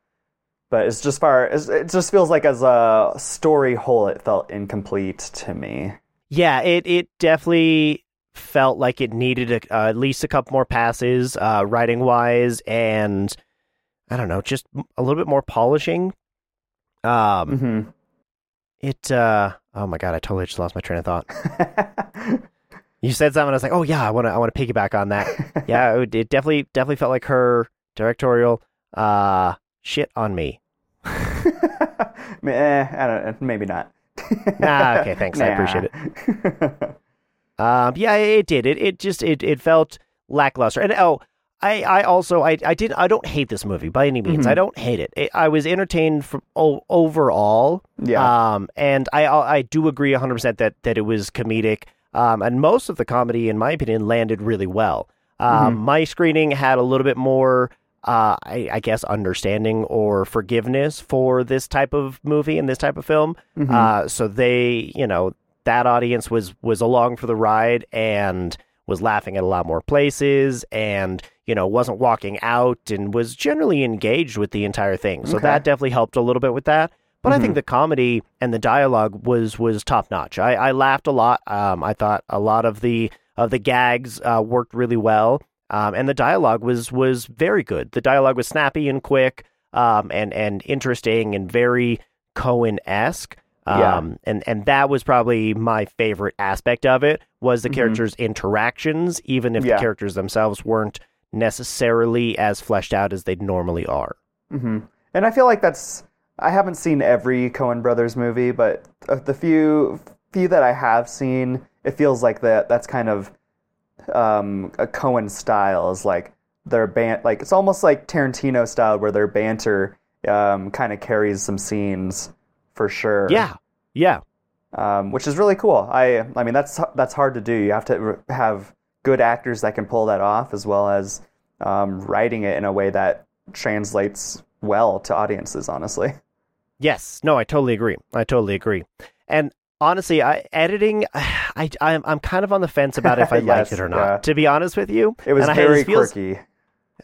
[SPEAKER 2] But it's just far it's, it just feels like as a story whole, it felt incomplete to me.
[SPEAKER 1] yeah it it definitely felt like it needed a, uh, at least a couple more passes uh writing wise and i don't know just a little bit more polishing um
[SPEAKER 2] hmm
[SPEAKER 1] it uh oh my god i totally just lost my train of thought You said something. I was like, "Oh yeah, I want to. I want to piggyback on that." yeah, it, it definitely, definitely felt like her directorial uh shit on me.
[SPEAKER 2] eh, I don't maybe not.
[SPEAKER 1] Nah, okay, thanks. I appreciate it. Um, yeah, it did. It it just it it felt lackluster. And oh, I I also I I did I don't hate this movie by any means.
[SPEAKER 2] Mhm.
[SPEAKER 1] I don't hate it. it I was entertained from oh, overall.
[SPEAKER 2] yeah.
[SPEAKER 1] Um, and I I do agree 100 percent that that it was comedic. Um, and most of the comedy, in my opinion, landed really well. Um, my screening had a little bit more, uh, I, I guess, understanding or forgiveness for this type of movie and this type of film.
[SPEAKER 2] Mhm.
[SPEAKER 1] Uh, so they, you know, that audience was was along for the ride and was laughing at a lot more places and you know wasn't walking out and was generally engaged with the entire thing. So
[SPEAKER 2] Okay.
[SPEAKER 1] that definitely helped a little bit with that. But I think the comedy and the dialogue was was top notch. I, I laughed a lot. Um, I thought a lot of the of the gags uh, worked really well, um, and the dialogue was was very good. The dialogue was snappy and quick, um, and and interesting and very Coen esque.
[SPEAKER 2] Yeah.
[SPEAKER 1] Um, and and that was probably my favorite aspect of it was the
[SPEAKER 2] Mhm.
[SPEAKER 1] characters' interactions, even if
[SPEAKER 2] Yeah.
[SPEAKER 1] the characters themselves weren't necessarily as fleshed out as they normally are.
[SPEAKER 2] hmm And I feel like that's. I haven't seen every Coen Brothers movie, but uh, the few few that I have seen, it feels like that. That's kind of um, a Coen style. Is like their ban. Like it's almost like Tarantino style, where their banter um, kind of carries some scenes for sure.
[SPEAKER 1] Yeah, yeah,
[SPEAKER 2] um, which is really cool. I I mean that's that's hard to do. You have to have good actors that can pull that off, as well as um, writing it in a way that translates well to audiences. Honestly,
[SPEAKER 1] yes. No, I totally agree. I totally agree. And honestly, I editing, I I'm I'm kind of on the fence about if I like it or not.
[SPEAKER 2] yeah.
[SPEAKER 1] To be honest with you,
[SPEAKER 2] it was
[SPEAKER 1] And I-
[SPEAKER 2] very
[SPEAKER 1] it feels-
[SPEAKER 2] quirky.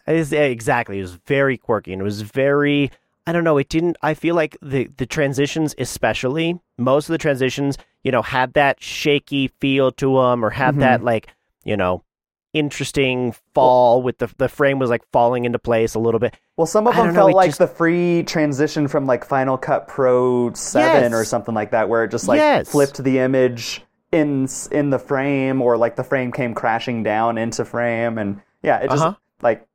[SPEAKER 1] It is- exactly. It was very quirky and it was very I don't know, it didn't I feel like the the transitions especially, most of the transitions, you know, had that shaky feel to them or had
[SPEAKER 2] Mhm.
[SPEAKER 1] that like, you know, interesting fall with the the frame was like falling into place a little bit.
[SPEAKER 2] Well, some of them
[SPEAKER 1] don't know,
[SPEAKER 2] felt like
[SPEAKER 1] just-
[SPEAKER 2] the free transition from like Final Cut Pro Seven or something like that, where it just like
[SPEAKER 1] Yes.
[SPEAKER 2] flipped the image in in the frame, or like the frame came crashing down into frame, and yeah, it just
[SPEAKER 1] Uh-huh.
[SPEAKER 2] like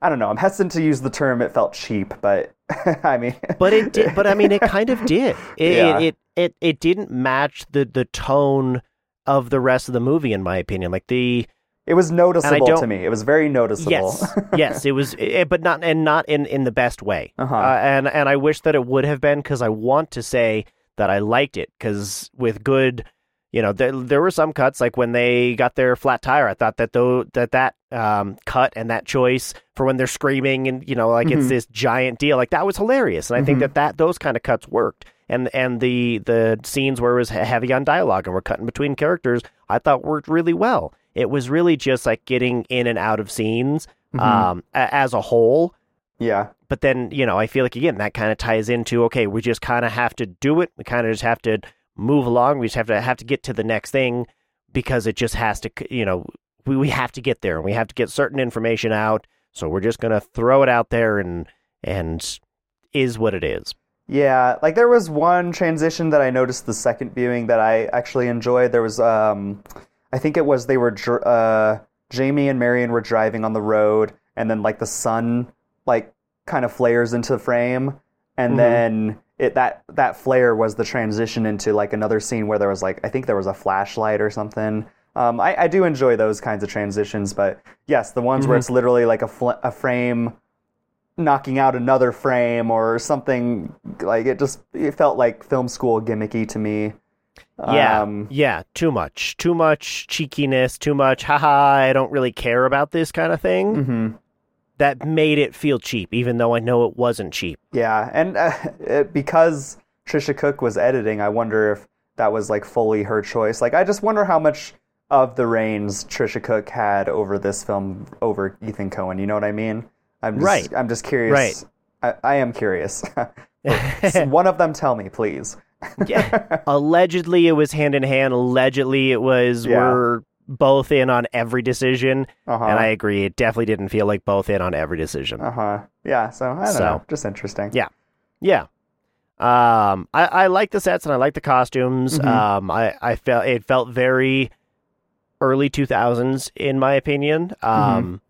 [SPEAKER 2] I don't know. I'm hesitant to use the term. It felt cheap, but I mean,
[SPEAKER 1] But it did but I mean it kind of did. It
[SPEAKER 2] Yeah.
[SPEAKER 1] it, it it it didn't match the the tone of the rest of the movie in my opinion. Like the
[SPEAKER 2] it was noticeable to me. It was very noticeable.
[SPEAKER 1] Yes, yes, it was, it, but not and not in in the best way.
[SPEAKER 2] Uh-huh.
[SPEAKER 1] Uh, and and I wish that it would have been because I want to say that I liked it because with good, you know, there there were some cuts like when they got their flat tire. I thought that though that that um, cut and that choice for when they're screaming and you know like it's
[SPEAKER 2] Mhm.
[SPEAKER 1] this giant deal like that was hilarious. And I think
[SPEAKER 2] Mhm.
[SPEAKER 1] that that those kind of cuts worked. And and the the scenes where it was heavy on dialogue and we're cutting between characters, I thought worked really well. It was really just like getting in and out of scenes
[SPEAKER 2] Mhm.
[SPEAKER 1] um, a- as a whole.
[SPEAKER 2] yeah,
[SPEAKER 1] But then, you know, I feel like again that kind of ties into okay, we just kind of have to do it. We kind of just have to move along. We just have to have to get to the next thing because it just has to, you know, we we have to get there and we have to get certain information out. So we're just gonna throw it out there and and is what it is.
[SPEAKER 2] yeah. Like there was one transition that I noticed the second viewing that I actually enjoyed. There was, um, I think it was they were dr- uh, Jamie and Marion were driving on the road, and then like the sun like kind of flares into the frame, and
[SPEAKER 1] Mhm.
[SPEAKER 2] then it that that flare was the transition into like another scene where there was like I think there was a flashlight or something. Um, I, I do enjoy those kinds of transitions, but yes, the ones where
[SPEAKER 1] Mhm.
[SPEAKER 2] it's literally like a fl- a frame knocking out another frame or something like it just it felt like film school gimmicky to me.
[SPEAKER 1] Yeah,
[SPEAKER 2] Um,
[SPEAKER 1] yeah, too much, too much cheekiness, too much. Haha, I don't really care about this kind of thing.
[SPEAKER 2] mhm.
[SPEAKER 1] That made it feel cheap, even though I know it wasn't cheap.
[SPEAKER 2] Yeah, and uh, it, because Tricia Cooke was editing, I wonder if that was like fully her choice. Like, I just wonder how much of the reins Tricia Cooke had over this film over Ethan Coen. You know what I mean? I'm just,
[SPEAKER 1] Right.
[SPEAKER 2] I'm just curious.
[SPEAKER 1] Right.
[SPEAKER 2] I, I am curious. One of them, tell me, please.
[SPEAKER 1] Yeah. Allegedly, it was hand in hand. Allegedly, it was
[SPEAKER 2] Yeah.
[SPEAKER 1] we're both in on every decision,
[SPEAKER 2] Uh-huh.
[SPEAKER 1] and I agree. It definitely didn't feel like both in on every decision.
[SPEAKER 2] Uh huh. Yeah. So I don't
[SPEAKER 1] So-
[SPEAKER 2] know. Just interesting.
[SPEAKER 1] Yeah. Yeah. Um, I, I like the sets and I like the costumes.
[SPEAKER 2] Mhm.
[SPEAKER 1] Um, I, I felt it felt very early two thousands in my opinion. Um,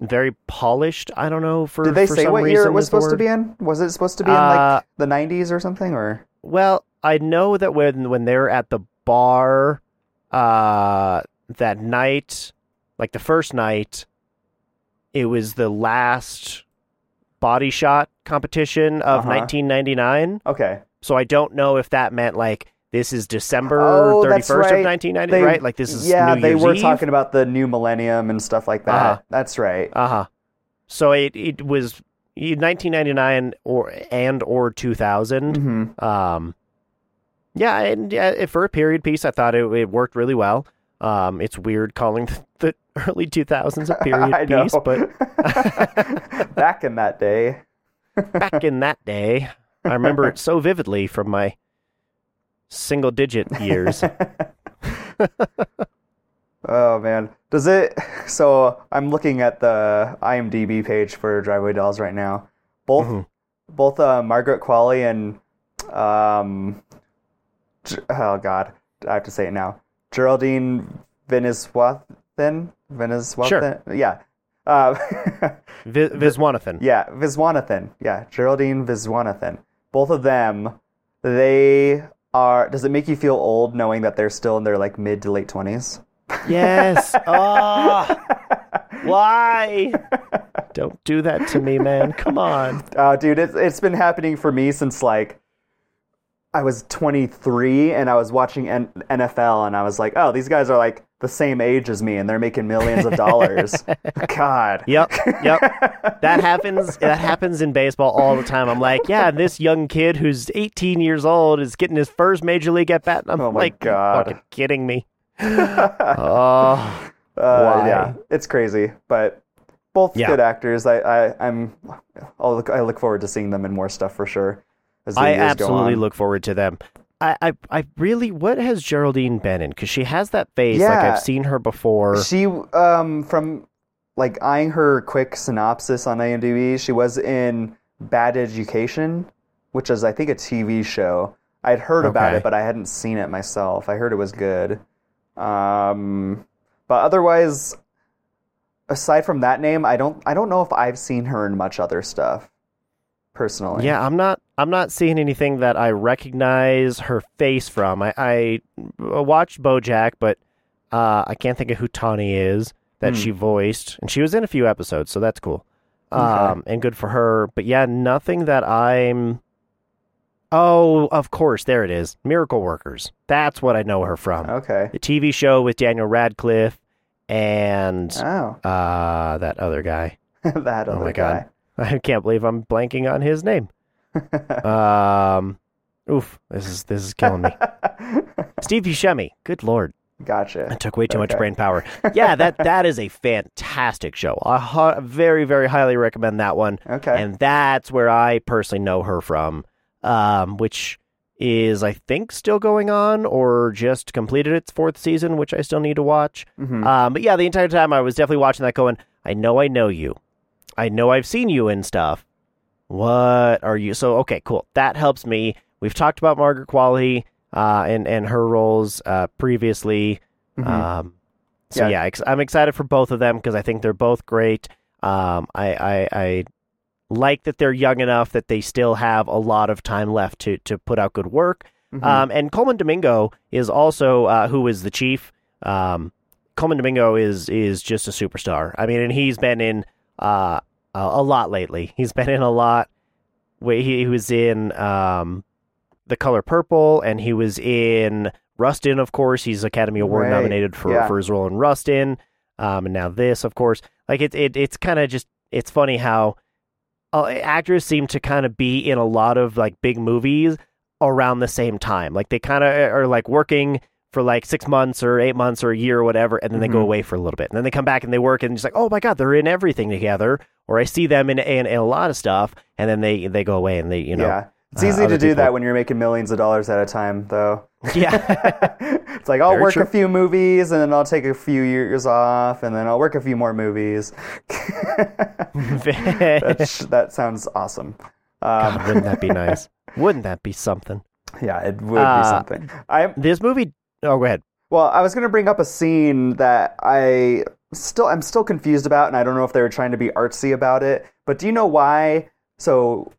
[SPEAKER 1] very polished. I don't know for
[SPEAKER 2] Mm-hmm. Did they
[SPEAKER 1] for
[SPEAKER 2] say what year it was supposed to be in? Was it supposed to be in
[SPEAKER 1] Uh,
[SPEAKER 2] like the 90s or something? Or
[SPEAKER 1] Well, I know that when when they're at the bar, uh, that night, like the first night, it was the last body shot competition of
[SPEAKER 2] Uh-huh.
[SPEAKER 1] 1999.
[SPEAKER 2] okay,
[SPEAKER 1] So I don't know if that meant like this is December
[SPEAKER 2] Oh,
[SPEAKER 1] 31st
[SPEAKER 2] that's
[SPEAKER 1] of
[SPEAKER 2] right.
[SPEAKER 1] 1990,
[SPEAKER 2] They-
[SPEAKER 1] right? Like this is
[SPEAKER 2] yeah,
[SPEAKER 1] New
[SPEAKER 2] they
[SPEAKER 1] Year's
[SPEAKER 2] were
[SPEAKER 1] Eve?
[SPEAKER 2] talking about the new millennium and stuff like that.
[SPEAKER 1] Uh-huh.
[SPEAKER 2] That's right.
[SPEAKER 1] Uh huh. So it it was 1999 or and or 2000.
[SPEAKER 2] hmm
[SPEAKER 1] Um, yeah, and yeah, for a period piece, I thought it, it worked really well. Um, it's weird calling the, the early 2000s a period piece, but
[SPEAKER 2] back in that day.
[SPEAKER 1] back in that day, I remember it so vividly from my single digit years.
[SPEAKER 2] Oh man, does it? So I'm looking at the IMDb page for Drive-Away Dolls right now. Both
[SPEAKER 1] Mhm.
[SPEAKER 2] both uh, Margaret Qualley and um, oh god, I have to say it now. Geraldine Veniswathan, Veniswathan, yeah, uh,
[SPEAKER 1] Vi- Viswanathan.
[SPEAKER 2] yeah, Viswanathan, yeah, Geraldine Viswanathan. Both of them, they are. Does it make you feel old knowing that they're still in their like mid to late twenties?
[SPEAKER 1] Yes. Oh, why? Don't do that to me, man. Come on.
[SPEAKER 2] Uh, dude, it's it's been happening for me since like I was 23 and I was watching N- NFL and I was like, oh, these guys are like the same age as me and they're making millions of dollars. God.
[SPEAKER 1] Yep, yep. That happens. That happens in baseball all the time. I'm like, yeah, this young kid who's 18 years old is getting his first major league at bat. I'm
[SPEAKER 2] Oh my
[SPEAKER 1] like,
[SPEAKER 2] God.
[SPEAKER 1] fucking kidding me? Oh,
[SPEAKER 2] Uh,
[SPEAKER 1] Why?
[SPEAKER 2] Yeah, it's crazy, but both
[SPEAKER 1] Yeah.
[SPEAKER 2] good actors. I, I I'm I'll look I look forward to seeing them in more stuff for sure. As the
[SPEAKER 1] I
[SPEAKER 2] years go
[SPEAKER 1] absolutely
[SPEAKER 2] on.
[SPEAKER 1] look forward to them. I, I, I really. What has Geraldine been in? Because she has that face. Like I've seen her before.
[SPEAKER 2] She um from like eyeing her quick synopsis on IMDb, she was in Bad Education, which is I think a TV show. I'd heard about it, but I hadn't seen it myself. I heard it was good. Um, but otherwise, aside from that name, I don't I don't know if I've seen her in much other stuff. Personally,
[SPEAKER 1] Yeah, I'm not. I'm not seeing anything that I recognize her face from. I, I watched BoJack, but uh, I can't think of who Tawny is that
[SPEAKER 2] Hmm.
[SPEAKER 1] she voiced, and she was in a few episodes, so that's cool. Um, and good for her. But yeah, nothing that I'm. Oh, of course, there it is. Miracle Workers. That's what I know her from.
[SPEAKER 2] Okay.
[SPEAKER 1] The TV show with Daniel Radcliffe and
[SPEAKER 2] Oh,
[SPEAKER 1] uh, that other guy.
[SPEAKER 2] that other
[SPEAKER 1] Oh my
[SPEAKER 2] guy.
[SPEAKER 1] god. I can't believe I'm blanking on his name. um, oof, this is this is killing me. Steve Buscemi. Good lord, Gotcha. I
[SPEAKER 2] Gotcha.
[SPEAKER 1] took way too much brain power. Yeah, that that is a fantastic show. I hi- very very highly recommend that one.
[SPEAKER 2] Okay.
[SPEAKER 1] And that's where I personally know her from, um, which is I think still going on or just completed its fourth season, which I still need to watch.
[SPEAKER 2] Mhm.
[SPEAKER 1] Um, but yeah, the entire time I was definitely watching that, going, I know I know you, I know I've seen you in stuff. What are you? So okay, cool. That helps me. We've talked about Margaret Qualley uh, and and her roles uh, previously.
[SPEAKER 2] Mhm.
[SPEAKER 1] Um, so
[SPEAKER 2] Yeah.
[SPEAKER 1] yeah, I'm excited for both of them because I think they're both great. Um, I, I I like that they're young enough that they still have a lot of time left to to put out good work.
[SPEAKER 2] Mhm.
[SPEAKER 1] Um, and Colman Domingo is also uh, who is the chief. Um, Colman Domingo is is just a superstar. I mean, and he's been in uh, a, a lot lately. He's been in a lot. He, he was in um, The Color Purple, and he was in Rustin. Of course, he's Academy Award
[SPEAKER 2] Right,
[SPEAKER 1] nominated for,
[SPEAKER 2] yeah.
[SPEAKER 1] for his role in Rustin. Um, and now this, of course, like it, it it's kind of just it's funny how uh, actors seem to kind of be in a lot of like big movies around the same time. Like they kind of are like working for like six months or eight months or a year or whatever, and then they go
[SPEAKER 2] Mhm.
[SPEAKER 1] away for a little bit, and then they come back and they work, and it's like, oh my god, they're in everything together. Or I see them in in, in a lot of stuff, and then they they go away and they you know
[SPEAKER 2] yeah. It's
[SPEAKER 1] uh,
[SPEAKER 2] easy
[SPEAKER 1] other
[SPEAKER 2] to do
[SPEAKER 1] people-
[SPEAKER 2] that when you're making millions of dollars at a time, though.
[SPEAKER 1] yeah
[SPEAKER 2] it's like I'll
[SPEAKER 1] Very
[SPEAKER 2] work
[SPEAKER 1] true.
[SPEAKER 2] a few movies and then I'll take a few years off and then I'll work a few more movies. that, that sounds awesome. Um,
[SPEAKER 1] God, wouldn't that be nice? Wouldn't that be something?
[SPEAKER 2] yeah, it would
[SPEAKER 1] Uh,
[SPEAKER 2] be something. I
[SPEAKER 1] This movie. Oh, go ahead.
[SPEAKER 2] well, I was going to bring up a scene that I still I'm still confused about, and I don't know if they were trying to be artsy about it. But do you know why? So,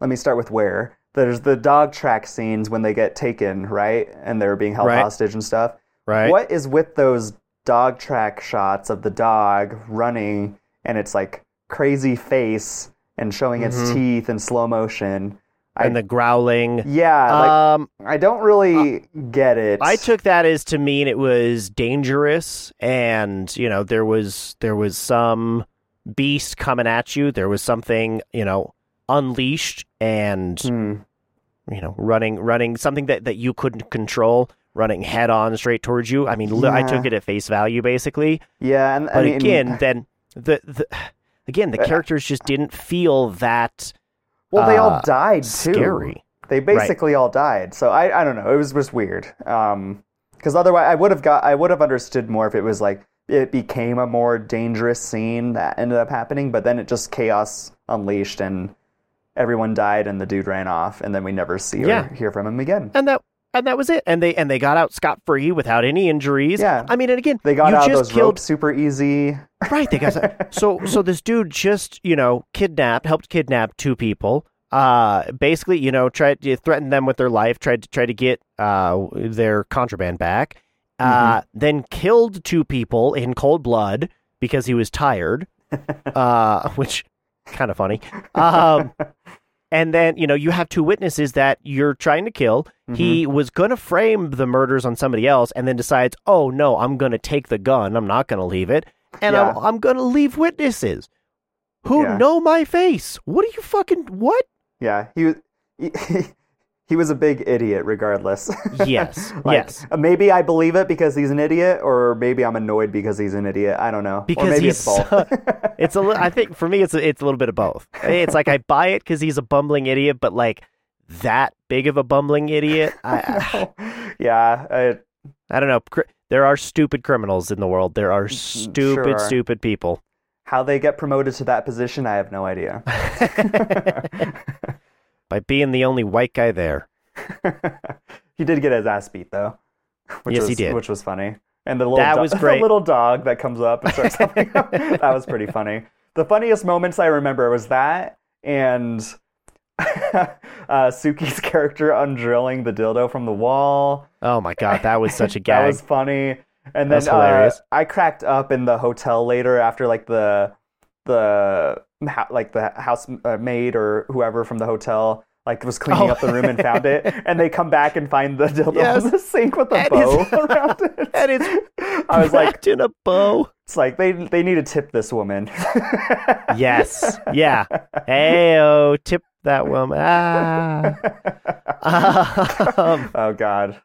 [SPEAKER 2] let me start with where there's the dog track scenes when they get taken, right, and they're being held
[SPEAKER 1] Right.
[SPEAKER 2] hostage and stuff.
[SPEAKER 1] Right.
[SPEAKER 2] What is with those dog track shots of the dog running and its like crazy face and showing its
[SPEAKER 1] Mhm.
[SPEAKER 2] teeth in slow motion? I,
[SPEAKER 1] And the growling.
[SPEAKER 2] yeah, like
[SPEAKER 1] um,
[SPEAKER 2] I don't really get it.
[SPEAKER 1] I took that as to mean it was dangerous, and you know there was there was some beast coming at you. There was something you know unleashed, and
[SPEAKER 2] Hmm.
[SPEAKER 1] you know running running something that that you couldn't control, running head on straight towards you. I mean, li- I took it at face value basically.
[SPEAKER 2] Yeah, and
[SPEAKER 1] But
[SPEAKER 2] I mean,
[SPEAKER 1] again, then the the again the
[SPEAKER 2] Uh,
[SPEAKER 1] characters just didn't feel that
[SPEAKER 2] well, they all
[SPEAKER 1] uh,
[SPEAKER 2] died too.
[SPEAKER 1] scary.
[SPEAKER 2] They basically all died. So I, I don't know. It was just weird. Um, because otherwise I would have got I would have understood more if it was like it became a more dangerous scene that ended up happening, but then it just chaos unleashed and everyone died and the dude ran off, and then we never see or hear from him again.
[SPEAKER 1] and that and that was it. And they and they got out scot free without any injuries.
[SPEAKER 2] Yeah.
[SPEAKER 1] I mean, and again,
[SPEAKER 2] They got
[SPEAKER 1] you
[SPEAKER 2] out
[SPEAKER 1] just
[SPEAKER 2] those
[SPEAKER 1] killed
[SPEAKER 2] ropes super easy.
[SPEAKER 1] Right, they got so so this dude just you know kidnapped, helped kidnap two people. Uh, basically, you know, tried to threaten them with their life, tried to try to get uh their contraband back. Uh, then killed two people in cold blood because he was tired. uh, which kind of funny. Um, and then you know you have two witnesses that you're trying to kill. He was going to frame the murders on somebody else, and then decides, oh no, I'm going to take the gun. I'm not going to leave it, and
[SPEAKER 2] Yeah.
[SPEAKER 1] I'm, I'm going to leave witnesses who
[SPEAKER 2] Yeah.
[SPEAKER 1] know my face. What are you fucking what?
[SPEAKER 2] Yeah, he was. He, he was a big idiot, regardless.
[SPEAKER 1] Yes,
[SPEAKER 2] Like,
[SPEAKER 1] yes.
[SPEAKER 2] uh, Maybe I believe it because he's an idiot, or maybe I'm annoyed because he's an idiot. I don't know. or
[SPEAKER 1] Because
[SPEAKER 2] maybe
[SPEAKER 1] he's
[SPEAKER 2] it's both.
[SPEAKER 1] so- It's a. li- I think for me, it's a, it's a little bit of both. It's like I buy it because he's a bumbling idiot, but like that big of a bumbling idiot, I,
[SPEAKER 2] yeah, I,
[SPEAKER 1] I don't know. Cr- There are stupid criminals in the world. There are stupid,
[SPEAKER 2] Sure.
[SPEAKER 1] stupid people.
[SPEAKER 2] how they get promoted to that position, I have no idea.
[SPEAKER 1] By being the only white guy there.
[SPEAKER 2] he did get his ass beat though. Which
[SPEAKER 1] Yes,
[SPEAKER 2] was,
[SPEAKER 1] he did.
[SPEAKER 2] Which was funny. And the little
[SPEAKER 1] That
[SPEAKER 2] do-
[SPEAKER 1] was great.
[SPEAKER 2] the little dog that comes up and starts helping him. that was pretty funny. The funniest moments I remember was that and uh, Sukie's character undrilling the dildo from the wall.
[SPEAKER 1] Oh my god, that was such a gag.
[SPEAKER 2] That was funny. And then uh,
[SPEAKER 1] hilarious.
[SPEAKER 2] I cracked up in the hotel later after like the the like the house uh, maid or whoever from the hotel like was cleaning
[SPEAKER 1] Oh.
[SPEAKER 2] up the room and found it, and they come back and find the dildo
[SPEAKER 1] Yes.
[SPEAKER 2] the sink with a
[SPEAKER 1] And
[SPEAKER 2] bow
[SPEAKER 1] it's-
[SPEAKER 2] around it.
[SPEAKER 1] and it's
[SPEAKER 2] I was like,
[SPEAKER 1] in a bow.
[SPEAKER 2] it's like they they need to tip this woman.
[SPEAKER 1] Yes. Yeah. Hey, oh, tip that woman. Ah. um,
[SPEAKER 2] oh God.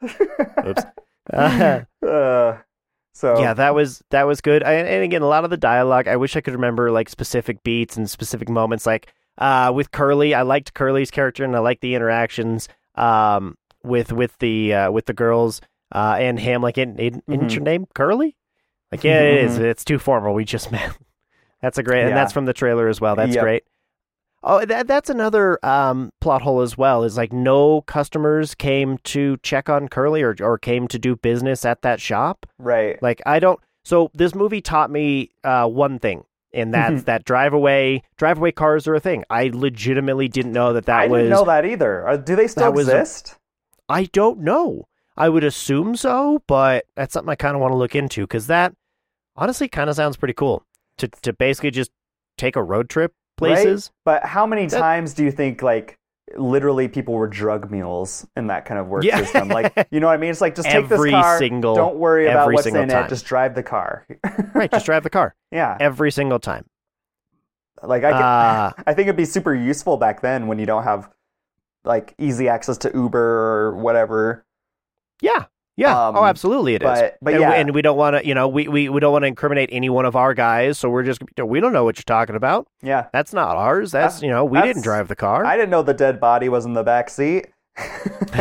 [SPEAKER 1] oops. Uh,
[SPEAKER 2] Uh, so
[SPEAKER 1] yeah, that was that was good. I, and again, a lot of the dialogue. I wish I could remember like specific beats and specific moments. Like uh, with Curly, I liked Curly's character and I liked the interactions um, with with the uh, with the girls uh, and him. Like, in, in, isn't
[SPEAKER 2] Mhm.
[SPEAKER 1] your name Curly? Like, yeah, it is.
[SPEAKER 2] Mhm.
[SPEAKER 1] It's too formal. We just met. That's a great, and that's from the trailer as well. That's
[SPEAKER 2] Yep.
[SPEAKER 1] great. Oh, that that's another um, plot hole as well. Is like no customers came to check on Curly or or came to do business at that shop.
[SPEAKER 2] right.
[SPEAKER 1] Like I don't. So this movie taught me uh, one thing, and that's
[SPEAKER 2] Mm-hmm.
[SPEAKER 1] that drive away drive away cars are a thing. I legitimately didn't know that that
[SPEAKER 2] I
[SPEAKER 1] was.
[SPEAKER 2] didn't know that either. Uh, do they still exist?
[SPEAKER 1] I don't know. I would assume so, but that's something I kind of want to look into because that honestly kind of sounds pretty cool to to basically just take a road trip places.
[SPEAKER 2] But how many
[SPEAKER 1] That-
[SPEAKER 2] times do you think like literally people were drug mules in that kind of work
[SPEAKER 1] Yeah.
[SPEAKER 2] system? Like, you know what I mean? It's like just take
[SPEAKER 1] Every
[SPEAKER 2] this car.
[SPEAKER 1] single-
[SPEAKER 2] don't worry about what's
[SPEAKER 1] single
[SPEAKER 2] in
[SPEAKER 1] time.
[SPEAKER 2] it. Just drive the car.
[SPEAKER 1] Right, just drive the car
[SPEAKER 2] yeah.
[SPEAKER 1] every single time.
[SPEAKER 2] Like I, could,
[SPEAKER 1] Uh,
[SPEAKER 2] I think it'd be super useful back then when you don't have like easy access to Uber or whatever.
[SPEAKER 1] Yeah. Yeah.
[SPEAKER 2] Um,
[SPEAKER 1] oh, absolutely, it is.
[SPEAKER 2] but- but
[SPEAKER 1] and,
[SPEAKER 2] yeah.
[SPEAKER 1] we, and we don't want to, you know, we, we, we don't want to incriminate any one of our guys, so we're just we don't know what you're talking about.
[SPEAKER 2] Yeah.
[SPEAKER 1] That's not ours. That's
[SPEAKER 2] That-
[SPEAKER 1] you know, we
[SPEAKER 2] that's-
[SPEAKER 1] didn't drive the car.
[SPEAKER 2] I didn't know the dead body was in the back seat.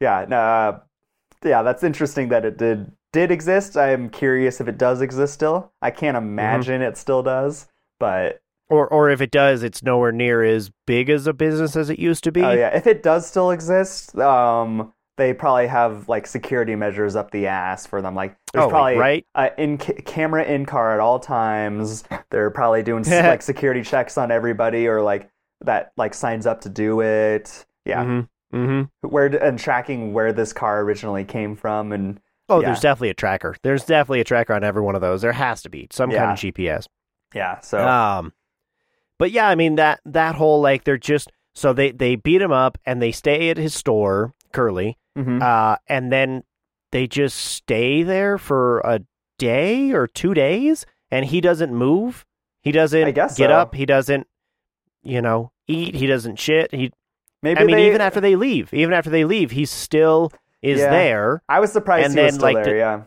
[SPEAKER 2] yeah, no, uh, yeah, that's interesting that it did did exist. I'm curious if it does exist still. I can't
[SPEAKER 1] Mm-hmm.
[SPEAKER 2] imagine it still does, but
[SPEAKER 1] or or if it does, it's nowhere near as big as a business as it used to be.
[SPEAKER 2] oh yeah, if it does still exist, um, they probably have like security measures up the ass for them. Like there's
[SPEAKER 1] Oh,
[SPEAKER 2] probably
[SPEAKER 1] right?
[SPEAKER 2] uh, in ca- camera in car at all times. They're probably doing like security checks on everybody, or like that like signs up to do it. Yeah.
[SPEAKER 1] Mm-hmm. Mm-hmm.
[SPEAKER 2] where and tracking where this car originally came from and
[SPEAKER 1] Oh,
[SPEAKER 2] Yeah.
[SPEAKER 1] there's definitely a tracker. There's definitely a tracker on every one of those. There has to be some kind of GPS.
[SPEAKER 2] yeah so
[SPEAKER 1] Um, but yeah, I mean that that whole like they're just so they they beat him up and they stay at his store, Curly,
[SPEAKER 2] mhm.
[SPEAKER 1] uh, and then they just stay there for a day or two days, and he doesn't move. He doesn't get
[SPEAKER 2] so.
[SPEAKER 1] up. He doesn't, you know, eat. He doesn't shit. He.
[SPEAKER 2] maybe
[SPEAKER 1] I mean,
[SPEAKER 2] they,
[SPEAKER 1] even after they leave, even after they leave, he still is
[SPEAKER 2] Yeah.
[SPEAKER 1] there.
[SPEAKER 2] I was surprised
[SPEAKER 1] and
[SPEAKER 2] he was
[SPEAKER 1] then,
[SPEAKER 2] still
[SPEAKER 1] like,
[SPEAKER 2] there
[SPEAKER 1] the-
[SPEAKER 2] yeah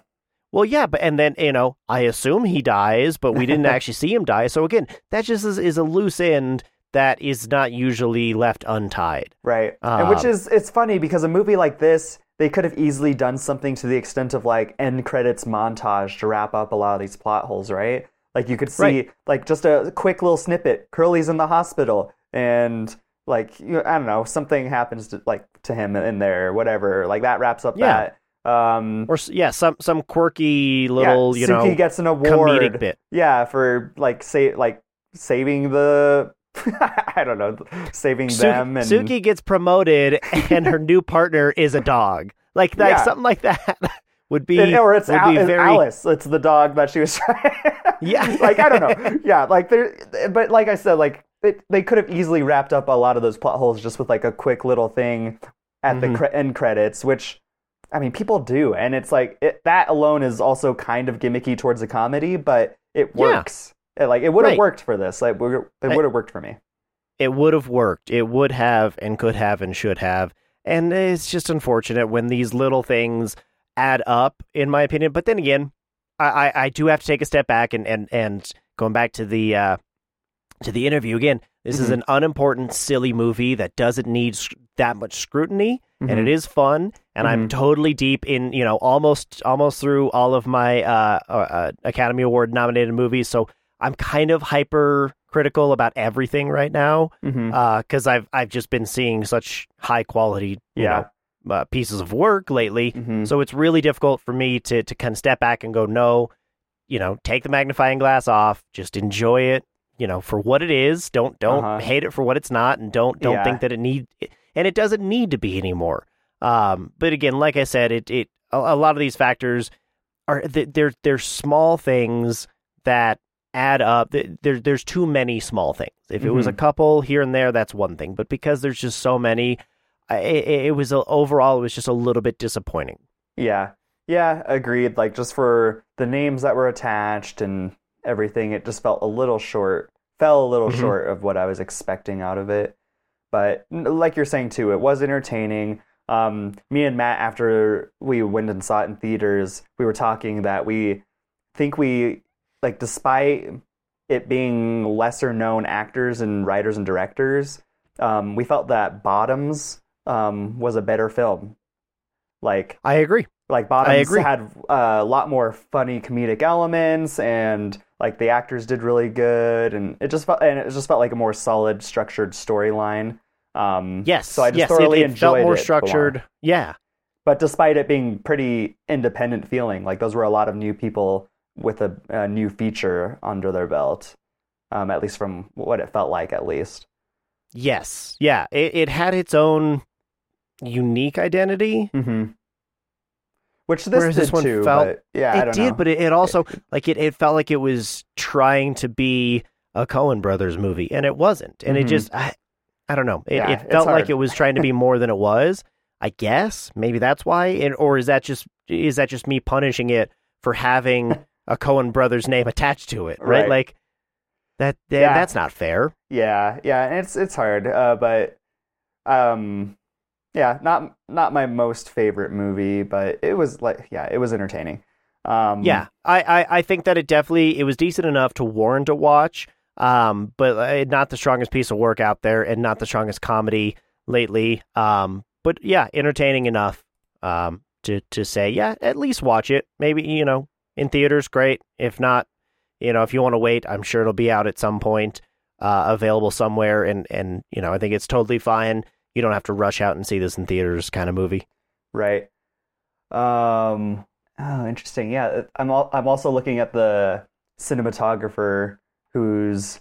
[SPEAKER 1] Well, yeah, but and then you know, I assume he dies, but we didn't actually see him die. So again, that just is, is a loose end that is not usually left untied.
[SPEAKER 2] right and which
[SPEAKER 1] Um,
[SPEAKER 2] is it's funny because a movie like this they could have easily done something to the extent of like end credits montage to wrap up a lot of these plot holes right Like you could see
[SPEAKER 1] Right.
[SPEAKER 2] like just a quick little snippet. Curly's in the hospital, and like you I don't know, something happens to like to him in there, or whatever. Like that wraps up
[SPEAKER 1] Yeah.
[SPEAKER 2] that. Um,
[SPEAKER 1] Or yeah, some some quirky little,
[SPEAKER 2] yeah,
[SPEAKER 1] you
[SPEAKER 2] Sukie
[SPEAKER 1] know,
[SPEAKER 2] gets an award.
[SPEAKER 1] comedic bit.
[SPEAKER 2] Yeah, for like say like saving the I don't know, saving
[SPEAKER 1] Su-
[SPEAKER 2] them and
[SPEAKER 1] Sukie gets promoted, and her new partner is a dog. Like like
[SPEAKER 2] Yeah.
[SPEAKER 1] something like that would be
[SPEAKER 2] And- or it's,
[SPEAKER 1] would
[SPEAKER 2] Al-
[SPEAKER 1] be
[SPEAKER 2] it's
[SPEAKER 1] very
[SPEAKER 2] Alice. It's the dog that she was trying.
[SPEAKER 1] Yeah.
[SPEAKER 2] like I don't know. Yeah, like there. But like I said, like it, they could have easily wrapped up a lot of those plot holes just with like a quick little thing at the
[SPEAKER 1] Mhm.
[SPEAKER 2] cre- end credits, which I mean people do, and it's like it, that alone is also kind of gimmicky towards a comedy, but it works. It, like it would have
[SPEAKER 1] Right.
[SPEAKER 2] worked for this. Like it would have worked for me.
[SPEAKER 1] it would have worked. It would have and could have and should have. And it's just unfortunate when these little things add up, in my opinion. But then again, I, I, I do have to take a step back and, and, and going back to the uh, to the interview again. This is
[SPEAKER 2] Mhm.
[SPEAKER 1] an unimportant, silly movie that doesn't need that much scrutiny, and
[SPEAKER 2] Mhm.
[SPEAKER 1] it is fun. And I'm
[SPEAKER 2] Mhm.
[SPEAKER 1] totally deep in, you know, almost almost through all of my uh, uh, uh, Academy Award nominated movies. So I'm kind of hyper critical about everything right now because I've I've just been seeing such high quality you
[SPEAKER 2] Yeah.
[SPEAKER 1] know, uh, pieces of work lately.
[SPEAKER 2] Mhm.
[SPEAKER 1] So it's really difficult for me to to kind of step back and go, no, you know, take the magnifying glass off, just enjoy it, you know, for what it is. Don't don't
[SPEAKER 2] Uh-huh.
[SPEAKER 1] hate it for what it's not, and don't don't
[SPEAKER 2] Yeah.
[SPEAKER 1] think that it need and it doesn't need to be anymore. Um, but again, like I said, it it a, a lot of these factors are they're they're small things that add up. Th- There, there's too many small things. If it was a
[SPEAKER 2] Mhm.
[SPEAKER 1] couple here and there, that's one thing. But because there's just so many, it, it was a, overall it was just a little bit disappointing.
[SPEAKER 2] Yeah. Yeah, agreed. Like just for the names that were attached and everything, it just felt a little short. Fell a little
[SPEAKER 1] Mhm.
[SPEAKER 2] short of what I was expecting out of it. But like you're saying too, it was entertaining. Um, me and Matt, after we went and saw it in theaters, we were talking that we think we like, despite it being lesser known actors and writers and directors, um, we felt that Bottoms um, was a better film. Like
[SPEAKER 1] I agree.
[SPEAKER 2] like Bottoms
[SPEAKER 1] agree.
[SPEAKER 2] had uh, a lot more funny comedic elements, and like the actors did really good, and it just felt and it just felt like a more solid, structured storyline. Um,
[SPEAKER 1] Yes.
[SPEAKER 2] so I just
[SPEAKER 1] yes,
[SPEAKER 2] thoroughly
[SPEAKER 1] it, it felt more
[SPEAKER 2] it
[SPEAKER 1] structured. Yeah.
[SPEAKER 2] But despite it being pretty independent feeling, like those were a lot of new people with a, a new feature under their belt, um, at least from what it felt like, at least.
[SPEAKER 1] Yes. Yeah. It, it had its own unique identity.
[SPEAKER 2] Mm-hmm. Which this
[SPEAKER 1] Whereas this one
[SPEAKER 2] too,
[SPEAKER 1] felt-
[SPEAKER 2] but yeah,
[SPEAKER 1] it did,
[SPEAKER 2] know.
[SPEAKER 1] but it, it also like it, it felt like it was trying to be a Coen Brothers movie, and it wasn't. And it
[SPEAKER 2] Mhm.
[SPEAKER 1] just I, I don't know. It,
[SPEAKER 2] Yeah,
[SPEAKER 1] it felt like it was trying to be more than it was. I guess maybe that's why, and, or is that just is that just me punishing it for having a Coen Brothers name attached to it? Right,
[SPEAKER 2] Right.
[SPEAKER 1] like that. that
[SPEAKER 2] Yeah.
[SPEAKER 1] That's not fair.
[SPEAKER 2] Yeah, yeah, and it's it's hard, uh, but um, yeah, not not my most favorite movie, but it was like yeah, it was entertaining. Um,
[SPEAKER 1] Yeah, I, I, I think that it definitely it was decent enough to warrant a watch, um, but uh, not the strongest piece of work out there, and not the strongest comedy lately. Um, but yeah, entertaining enough um, to to say yeah, at least watch it. Maybe you know in theaters, great. If not, you know if you want to wait, I'm sure it'll be out at some point, uh, available somewhere, and and you know I think it's totally fine. You don't have to rush out and see this in theaters, kind of movie.
[SPEAKER 2] right. Um, oh, interesting. Yeah, I'm al- I'm also looking at the cinematographer who's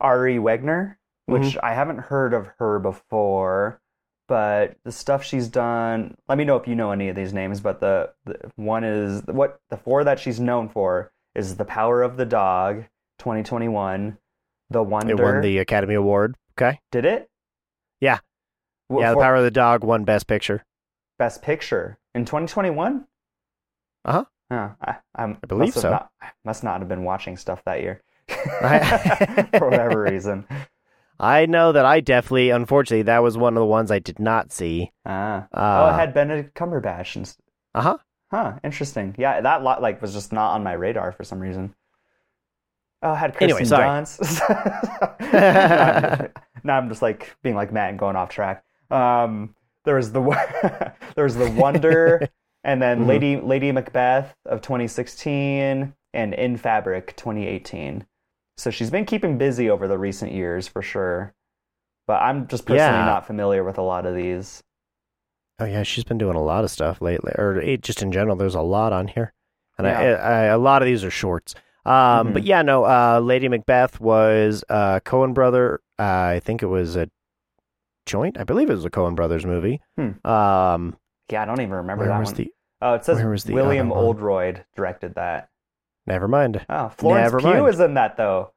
[SPEAKER 2] Ari Wegner, which
[SPEAKER 1] Mm-hmm.
[SPEAKER 2] I haven't heard of her before. But the stuff she's done, let me know if you know any of these names. But the, the one is what the four that she's known for is The Power of the Dog, 2021, The Wonder.
[SPEAKER 1] It won the Academy Award. Okay,
[SPEAKER 2] Did it?
[SPEAKER 1] Yeah.
[SPEAKER 2] Wh-
[SPEAKER 1] yeah, The
[SPEAKER 2] for
[SPEAKER 1] Power of the Dog won Best Picture.
[SPEAKER 2] Best Picture in 2021.
[SPEAKER 1] Uh-huh.
[SPEAKER 2] Huh, I, I'm,
[SPEAKER 1] I believe so.
[SPEAKER 2] Not, I must not have been watching stuff that year for whatever reason.
[SPEAKER 1] I know that I definitely, unfortunately, that was one of the ones I did not see.
[SPEAKER 2] Ah. oh,
[SPEAKER 1] Uh,
[SPEAKER 2] it had Benedict Cumberbatch and
[SPEAKER 1] Uh huh.
[SPEAKER 2] Huh, interesting. Yeah, that lot like was just not on my radar for some reason. Oh, it had Kristen
[SPEAKER 1] Anyway, sorry.
[SPEAKER 2] Dunst. now, I'm just like being like Matt and going off track. Um, there was the there was the Wonder, and then
[SPEAKER 1] Mhm.
[SPEAKER 2] Lady Lady Macbeth of 2016, and In Fabric 2018. So she's been keeping busy over the recent years for sure. But I'm just personally
[SPEAKER 1] Yeah.
[SPEAKER 2] not familiar with a lot of these.
[SPEAKER 1] Oh yeah, she's been doing a lot of stuff lately, or just in general. There's a lot on here, and I,
[SPEAKER 2] Yeah.
[SPEAKER 1] I, a lot of these are shorts. Um,
[SPEAKER 2] Mhm.
[SPEAKER 1] but yeah, no. Uh, Lady Macbeth was uh Coen brother. Uh, I think it was a joint. I believe it was a Coen brothers movie.
[SPEAKER 2] Hmm.
[SPEAKER 1] Um,
[SPEAKER 2] Yeah, I don't even remember that one.
[SPEAKER 1] the?
[SPEAKER 2] oh, it says
[SPEAKER 1] where was the
[SPEAKER 2] William? Oldroyd directed that.
[SPEAKER 1] Never mind.
[SPEAKER 2] Oh, Florence
[SPEAKER 1] Never
[SPEAKER 2] Pugh
[SPEAKER 1] mind.
[SPEAKER 2] is in that though.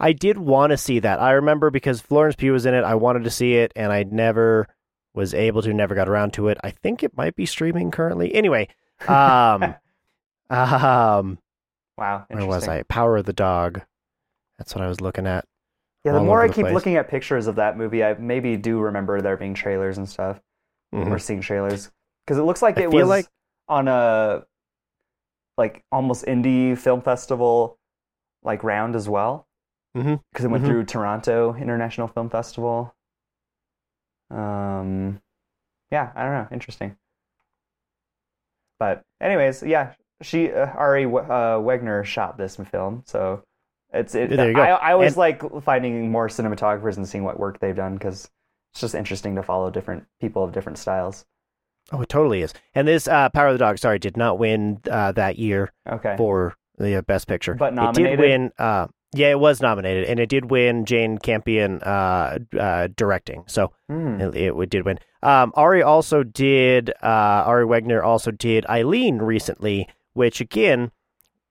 [SPEAKER 1] I did want to see that. I remember because Florence Pugh was in it. I wanted to see it, and I never was able to. Never got around to it. I think it might be streaming currently. Anyway, um, um,
[SPEAKER 2] wow,
[SPEAKER 1] where was. I? Power of the Dog. That's what I was looking at.
[SPEAKER 2] Yeah, the more I
[SPEAKER 1] the
[SPEAKER 2] keep
[SPEAKER 1] place.
[SPEAKER 2] looking at pictures of that movie, I maybe do remember there being trailers and stuff.
[SPEAKER 1] Mhm.
[SPEAKER 2] Or seeing trailers because it looks like
[SPEAKER 1] I
[SPEAKER 2] it was
[SPEAKER 1] like-
[SPEAKER 2] on a like almost indie film festival like round as well. Because it went
[SPEAKER 1] Mhm.
[SPEAKER 2] through Toronto International Film Festival. Um, yeah, I don't know, interesting. But anyways, yeah, she uh, Ari W- uh, Wegner shot this film, so it's it.
[SPEAKER 1] There you go.
[SPEAKER 2] I, I always
[SPEAKER 1] And-
[SPEAKER 2] like finding more cinematographers and seeing what work they've done because it's just interesting to follow different people of different styles.
[SPEAKER 1] Oh, it totally is. And this uh, Power of the Dog, sorry, did not win uh, that year
[SPEAKER 2] Okay,
[SPEAKER 1] for the uh, Best Picture.
[SPEAKER 2] But
[SPEAKER 1] It did win. Uh, yeah, it was nominated, and it did win Jane Campion uh, uh, directing. So
[SPEAKER 2] Hmm.
[SPEAKER 1] it, it did win. Um, Ari also did. Uh, Ari Wegner also did Eileen recently, which again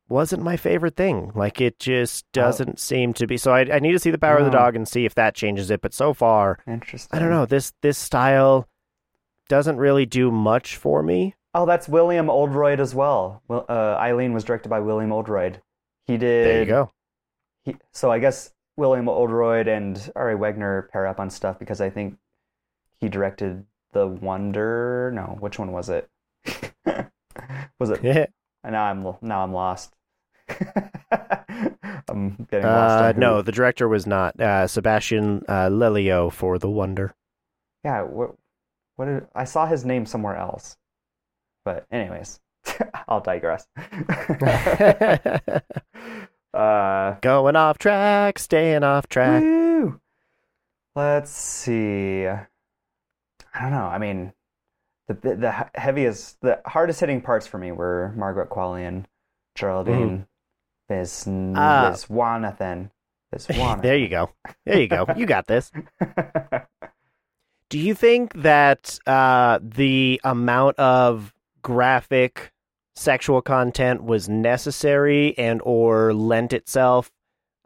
[SPEAKER 1] wasn't my favorite thing. Like it just
[SPEAKER 2] Oh.
[SPEAKER 1] doesn't seem to be. So I, I need to see the Power of the
[SPEAKER 2] Oh.
[SPEAKER 1] Dog and see if that changes it. But so far,
[SPEAKER 2] interesting.
[SPEAKER 1] I don't know. This this style doesn't really do much for me.
[SPEAKER 2] Oh, that's William Oldroyd as well. Well, uh, Eileen was directed by William Oldroyd. He did.
[SPEAKER 1] There you go.
[SPEAKER 2] He, so I guess William Oldroyd and Ari Wegner pair up on stuff because I think he directed The Wonder. No, which one was it? was it?
[SPEAKER 1] Yeah.
[SPEAKER 2] Now I'm now I'm lost. I'm getting lost.
[SPEAKER 1] Uh, no, the director was not uh, Sebastian uh, Lelio for The Wonder.
[SPEAKER 2] Yeah. What? Did, I saw his name somewhere else. But anyways, I'll digress. uh.
[SPEAKER 1] Going off track, staying off track.
[SPEAKER 2] Woo! Let's see. I don't know. I mean, the the heaviest, the hardest hitting parts for me were Margaret Qualley and Geraldine Vis
[SPEAKER 1] Ah.
[SPEAKER 2] Viswanathan. Viswanathan.
[SPEAKER 1] There you go. There you go. You got this. Do you think that uh, the amount of graphic sexual content was necessary and or lent itself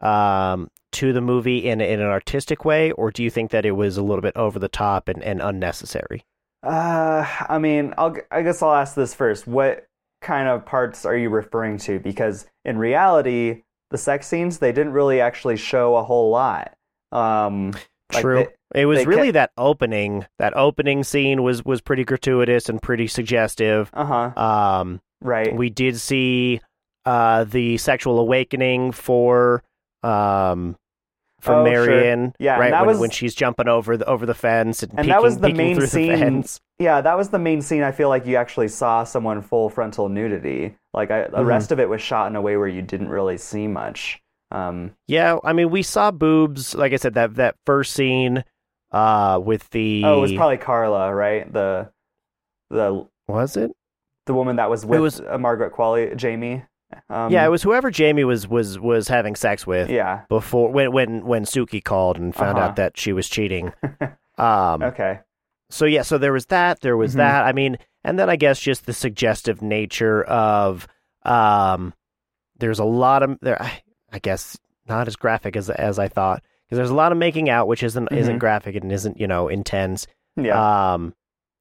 [SPEAKER 1] um, to the movie in in an artistic way, or do you think that it was a little bit over the top and, and unnecessary?
[SPEAKER 2] Uh, I mean, I'll, I guess I'll ask this first. What kind of parts are you referring to? Because in reality, the sex scenes they didn't really actually show a whole lot. Um, like
[SPEAKER 1] True.
[SPEAKER 2] they-
[SPEAKER 1] it was really
[SPEAKER 2] kept-
[SPEAKER 1] that opening. That opening scene was was pretty gratuitous and pretty suggestive.
[SPEAKER 2] uh-huh.
[SPEAKER 1] Um,
[SPEAKER 2] Right.
[SPEAKER 1] we did see uh, the sexual awakening for um, for
[SPEAKER 2] Oh, sure.
[SPEAKER 1] Marion,
[SPEAKER 2] Yeah,
[SPEAKER 1] right when,
[SPEAKER 2] was-
[SPEAKER 1] when she's jumping over the over the fence and,
[SPEAKER 2] And
[SPEAKER 1] peeking,
[SPEAKER 2] that was the main scene.
[SPEAKER 1] the.
[SPEAKER 2] Yeah, that was the main scene. I feel like you actually saw someone full frontal nudity. Like I, the
[SPEAKER 1] Mhm.
[SPEAKER 2] rest of it was shot in a way where you didn't really see much. Um,
[SPEAKER 1] Yeah, I mean, we saw boobs. Like I said, that that first scene uh, with the
[SPEAKER 2] oh, it was probably Carla, right? The the
[SPEAKER 1] was it?
[SPEAKER 2] the woman that was with
[SPEAKER 1] was-
[SPEAKER 2] uh, Margaret Qualley, Jamie. Um,
[SPEAKER 1] yeah, it was whoever Jamie was was was having sex with
[SPEAKER 2] Yeah.
[SPEAKER 1] before when when when Sukie called and found
[SPEAKER 2] Uh-huh.
[SPEAKER 1] out that she was cheating. Um,
[SPEAKER 2] Okay.
[SPEAKER 1] so yeah, so there was that. There was
[SPEAKER 2] Mhm.
[SPEAKER 1] that. I mean, and then I guess just the suggestive nature of um, there's a lot of there. I, guess not as graphic as as I thought because there's a lot of making out, which isn't isn't
[SPEAKER 2] Mhm.
[SPEAKER 1] graphic and isn't you know intense.
[SPEAKER 2] Yeah.
[SPEAKER 1] Um,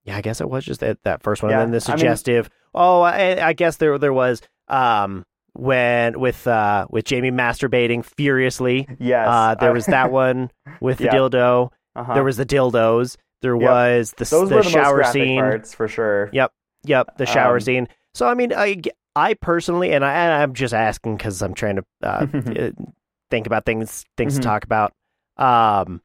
[SPEAKER 1] yeah, I guess it was just that, that first one,
[SPEAKER 2] Yeah,
[SPEAKER 1] and then the
[SPEAKER 2] I mean-
[SPEAKER 1] suggestive. oh, I, I guess there there was um when with uh with Jamie masturbating furiously.
[SPEAKER 2] yes.
[SPEAKER 1] Uh, there was that one with the
[SPEAKER 2] Yeah.
[SPEAKER 1] dildo.
[SPEAKER 2] uh-huh.
[SPEAKER 1] There was the dildos. There
[SPEAKER 2] Yep.
[SPEAKER 1] was the
[SPEAKER 2] Those
[SPEAKER 1] the
[SPEAKER 2] were the
[SPEAKER 1] shower scene.
[SPEAKER 2] parts for sure.
[SPEAKER 1] Yep, yep, the shower
[SPEAKER 2] Um,
[SPEAKER 1] scene. So I mean, I I personally, and I and I'm just asking because I'm trying to uh, uh, think about things things
[SPEAKER 2] Mhm.
[SPEAKER 1] to talk about. Um,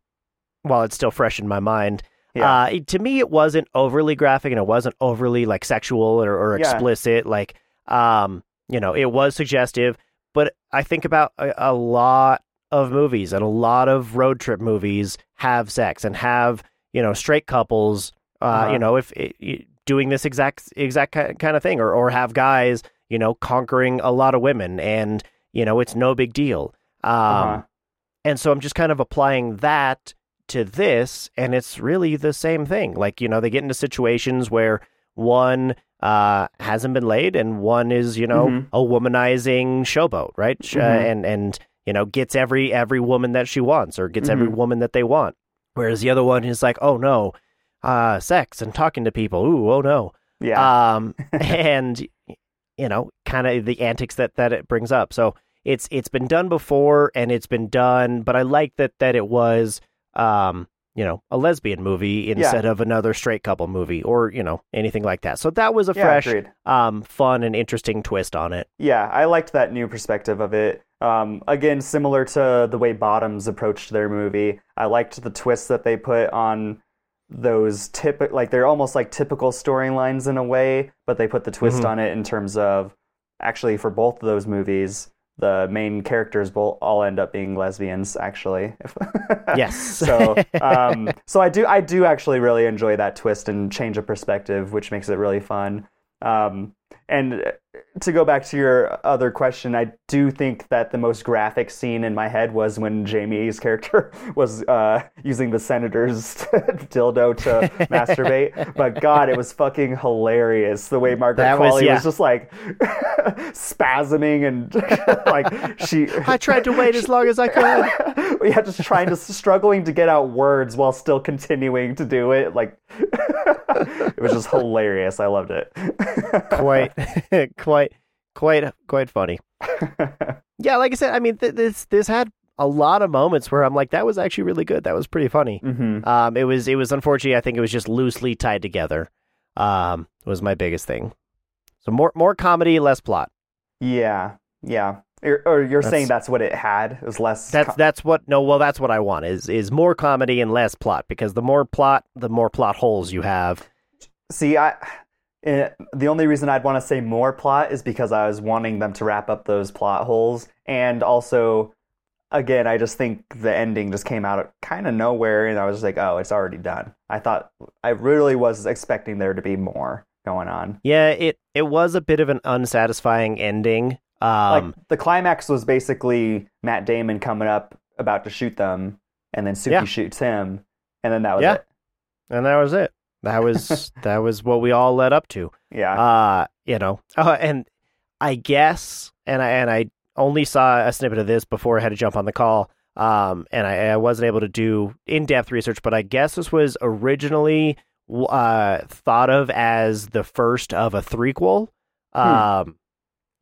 [SPEAKER 1] while it's still fresh in my mind.
[SPEAKER 2] Yeah.
[SPEAKER 1] Uh, it- to me, it wasn't overly graphic and it wasn't overly like sexual or, or
[SPEAKER 2] Yeah.
[SPEAKER 1] explicit. Like, um, you know, it was suggestive. But I think about a, a lot of movies and a lot of road trip movies have sex and have you know straight couples. Uh,
[SPEAKER 2] Uh-huh.
[SPEAKER 1] You know, if it, doing this exact exact kind of thing, or or have guys you know conquering a lot of women, and you know it's no big deal. Um,
[SPEAKER 2] Uh-huh.
[SPEAKER 1] and so I'm just kind of applying that to this, and it's really the same thing. Like, you know, they get into situations where one uh, hasn't been laid and one is, you know,
[SPEAKER 2] Mhm.
[SPEAKER 1] a womanizing showboat, right? Uh,
[SPEAKER 2] Mhm.
[SPEAKER 1] and, and, you know, gets every every woman that she wants or gets every
[SPEAKER 2] Mhm.
[SPEAKER 1] woman that they want. Whereas the other one is like, oh no, uh, sex and talking to people. Ooh, oh no.
[SPEAKER 2] Yeah.
[SPEAKER 1] Um, and you know, kind of the antics that that it brings up. So it's it's been done before and it's been done, but I like that that it was um, you know, a lesbian movie instead of another straight couple movie or, you know, anything like that. So that was a
[SPEAKER 2] yeah,
[SPEAKER 1] fresh um fun and interesting twist on it.
[SPEAKER 2] Yeah, I liked that new perspective of it. Um, again, similar to the way Bottoms approached their movie, I liked the twists that they put on those typical, like they're almost like typical storylines in a way, but they put the twist
[SPEAKER 1] Mhm.
[SPEAKER 2] on it in terms of actually for both of those movies, the main characters both all end up being lesbians. Actually,
[SPEAKER 1] Yes.
[SPEAKER 2] so, um, so I do, I do actually really enjoy that twist and change of perspective, which makes it really fun. Um, and to go back to your other question, I do think that the most graphic scene in my head was when Jamie's character was uh, using the senator's dildo to masturbate. But God, it was fucking hilarious the way Margaret
[SPEAKER 1] That was-
[SPEAKER 2] Qualley
[SPEAKER 1] yeah.
[SPEAKER 2] was just like spasming and like she.
[SPEAKER 1] I tried to wait as long as I could.
[SPEAKER 2] yeah, just trying to struggling to get out words while still continuing to do it. Like it was just hilarious. I loved it.
[SPEAKER 1] quite quite quite quite funny. Yeah, like I said, I mean th- this this had a lot of moments where I'm like that was actually really good. That was pretty funny.
[SPEAKER 2] hmm
[SPEAKER 1] Um it was it was unfortunately I think it was just loosely tied together. Um was my biggest thing. So more more comedy, less plot.
[SPEAKER 2] Yeah, yeah. Or, or you're saying
[SPEAKER 1] That's-
[SPEAKER 2] that's what it had? It was less.
[SPEAKER 1] That's
[SPEAKER 2] co-
[SPEAKER 1] that's what no well that's what I want is is more comedy and less plot because the more plot the more plot holes you have.
[SPEAKER 2] See, I. eh, the only reason I'd want to say more plot is because I was wanting them to wrap up those plot holes, and also, again, I just think the ending just came out of kind of nowhere, and I was like, oh, it's already done. I thought I really was expecting there to be more going on.
[SPEAKER 1] Yeah, it it was a bit of an unsatisfying ending. Um
[SPEAKER 2] like the climax was basically Matt Damon coming up about to shoot them, and then Sukie
[SPEAKER 1] Yeah.
[SPEAKER 2] shoots him, and then that was
[SPEAKER 1] Yeah.
[SPEAKER 2] it.
[SPEAKER 1] and that was it. That was that was what we all led up to.
[SPEAKER 2] Yeah.
[SPEAKER 1] uh you know uh, and i guess and i and i only saw a snippet of this before i had to jump on the call um and i, I wasn't able to do in-depth research but i guess this was originally uh thought of as the first of a threequel um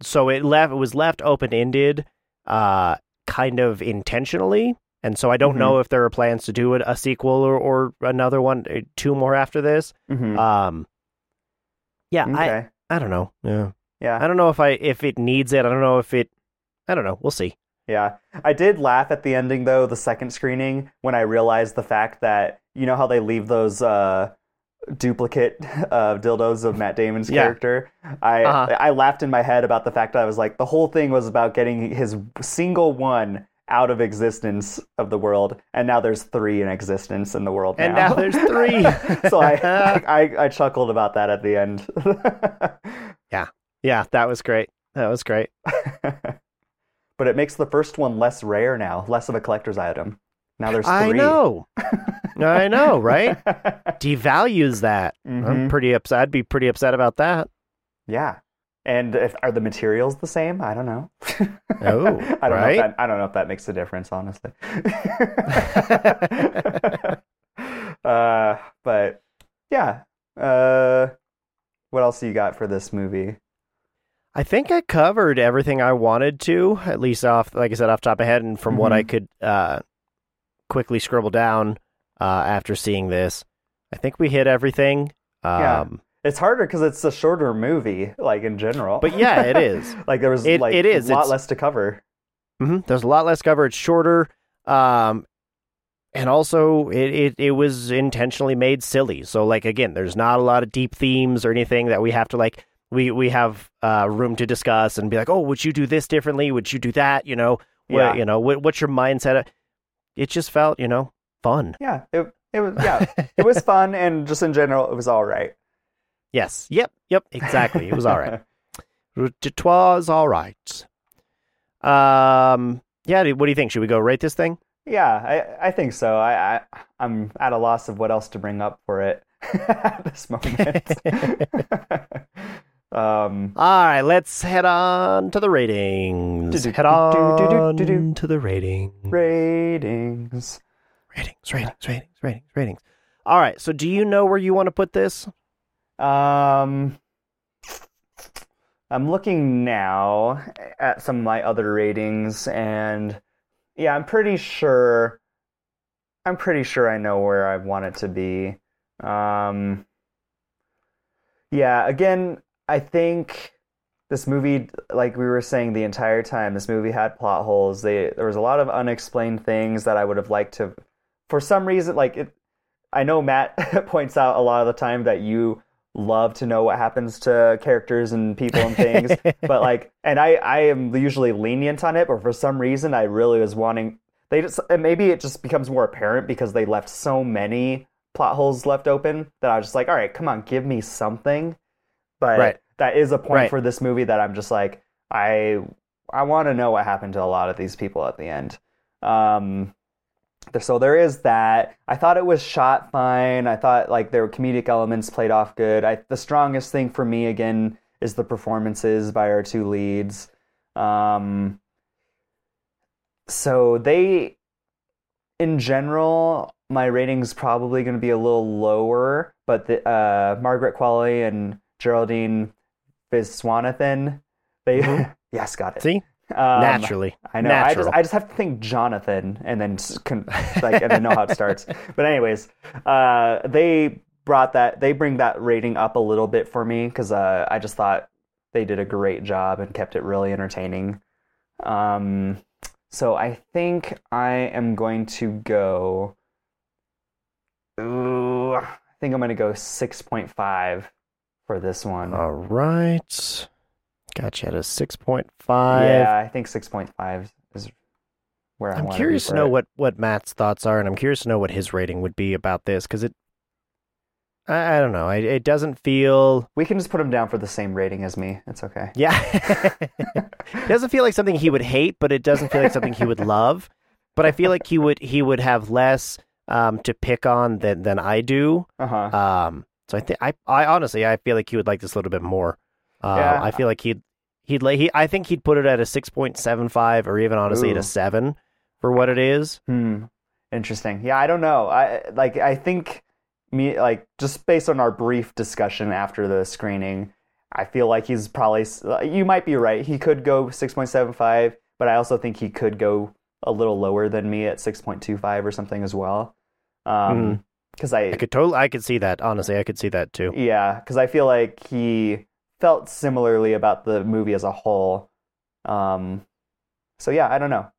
[SPEAKER 1] so it left it was left open-ended uh kind of intentionally and so i don't
[SPEAKER 2] Mhm.
[SPEAKER 1] know if there are plans to do it a sequel or, or another one uh, two more after this
[SPEAKER 2] Mhm.
[SPEAKER 1] um yeah i. I don't know. Yeah.
[SPEAKER 2] yeah.
[SPEAKER 1] I don't know if I if it needs it. I don't know if it I don't know. We'll see.
[SPEAKER 2] Yeah. I did laugh at the ending though, the second screening, when I realized the fact that you know how they leave those uh duplicate uh, dildos of Matt Damon's
[SPEAKER 1] Yeah.
[SPEAKER 2] character. I
[SPEAKER 1] Uh-huh.
[SPEAKER 2] I laughed in my head about the fact that I was like the whole thing was about getting his single one out of existence of the world, and now there's three in existence in the world
[SPEAKER 1] And now there's three.
[SPEAKER 2] so I, I I chuckled about that at the end.
[SPEAKER 1] Yeah, yeah, that was great. That was great.
[SPEAKER 2] but it makes the first one less rare now, less of a collector's item. Now there's three.
[SPEAKER 1] I know. I know, right? Devalues that. I'm
[SPEAKER 2] Mhm.
[SPEAKER 1] pretty upset. I'd be pretty upset about that.
[SPEAKER 2] Yeah. And if are the materials the same? I don't know.
[SPEAKER 1] Oh,
[SPEAKER 2] I don't
[SPEAKER 1] right?
[SPEAKER 2] know. If that, I don't know if that makes a difference, honestly. uh, but yeah. Uh, what else you got for this movie?
[SPEAKER 1] I think I covered everything I wanted to, at least off, like I said, off top of head, and from what
[SPEAKER 2] Mhm.
[SPEAKER 1] I could uh, quickly scribble down uh, after seeing this. I think we hit everything. Um,
[SPEAKER 2] Yeah. It's harder because it's a shorter movie, like in general.
[SPEAKER 1] But yeah, it is.
[SPEAKER 2] like there was
[SPEAKER 1] It-
[SPEAKER 2] like
[SPEAKER 1] it is.
[SPEAKER 2] a lot
[SPEAKER 1] It's-
[SPEAKER 2] less to cover.
[SPEAKER 1] hmm There's a lot less cover. It's shorter, um, and also it, it it was intentionally made silly. So like again, there's not a lot of deep themes or anything that we have to like we we have uh, room to discuss and be like, oh, would you do this differently? Would you do that? You know, what,
[SPEAKER 2] Yeah.
[SPEAKER 1] you know, what, what's your mindset? It just felt, you know, fun.
[SPEAKER 2] Yeah, it it was yeah, it was fun and just in general it was all right.
[SPEAKER 1] Yes. Yep. Yep. Exactly. It was all right. It was all right. Um. Yeah. What do you think? Should we go rate this thing?
[SPEAKER 2] Yeah, I I think so. I, I I'm at a loss of what else to bring up for it at this moment. um,
[SPEAKER 1] All right. Let's head on to the ratings. Head on to the ratings.
[SPEAKER 2] ratings.
[SPEAKER 1] Ratings. Ratings. Ratings. Ratings. Ratings. All right. So, do you know where you want to put this?
[SPEAKER 2] Um, I'm looking now at some of my other ratings, and yeah, I'm pretty sure. I'm pretty sure I know where I want it to be. Um, yeah, again, I think this movie, like we were saying the entire time, this movie had plot holes. They there was a lot of unexplained things that I would have liked to, for some reason, like it. I know Matt points out a lot of the time that you love to know what happens to characters and people and things, but like, and I I am usually lenient on it, but for some reason I really was wanting. They just and maybe it just becomes more apparent because they left so many plot holes left open that I was just like, all right, come on, give me something. But
[SPEAKER 1] Right.
[SPEAKER 2] that is a point
[SPEAKER 1] Right.
[SPEAKER 2] for this movie that I'm just like, I I want to know what happened to a lot of these people at the end. Um, so there is that. I thought it was shot fine. I thought like there were comedic elements played off good. I, the strongest thing for me again is the performances by our two leads. Um, so they, in general, my rating's probably going to be a little lower. But the, uh, Margaret Qualley and Geraldine Viswanathan, they yes, got it.
[SPEAKER 1] See,
[SPEAKER 2] Um,
[SPEAKER 1] naturally.
[SPEAKER 2] I know. I just I just have to think Jonathan and then like and then know how it starts. But anyways, uh, they brought that they bring that rating up a little bit for me because uh, I just thought they did a great job and kept it really entertaining. Um, so I think I am going to go. Ooh, I think I'm going to go six point five for this one.
[SPEAKER 1] All right. Got you at a 6.5.
[SPEAKER 2] yeah, I think six point five is where I
[SPEAKER 1] I'm curious to know
[SPEAKER 2] it.
[SPEAKER 1] what, what Matt's thoughts are, and I'm curious to know what his rating would be about this because it, I, I don't know, it, it doesn't feel,
[SPEAKER 2] We can just put him down for the same rating as me. It's okay.
[SPEAKER 1] yeah, it doesn't feel like something he would hate, but it doesn't feel like something he would love. But I feel like he would he would have less um, to pick on than than I do.
[SPEAKER 2] Uh huh.
[SPEAKER 1] Um, so I think I I honestly I feel like he would like this a little bit more. Uh,
[SPEAKER 2] Yeah.
[SPEAKER 1] I feel like he'd he'd like he I think he'd put it at a six point seven five or even honestly at a seven for what it is.
[SPEAKER 2] Hmm. Interesting. Yeah, I don't know. I like. I think me like just based on our brief discussion after the screening, I feel like he's probably. You might be right. He could go six point seven five, but I also think he could go a little lower than me at six point two five or something as well. Um, because
[SPEAKER 1] I could totally I could see that honestly I could see that too.
[SPEAKER 2] Yeah, because I feel like he felt similarly about the movie as a whole. Um, so yeah, I don't know.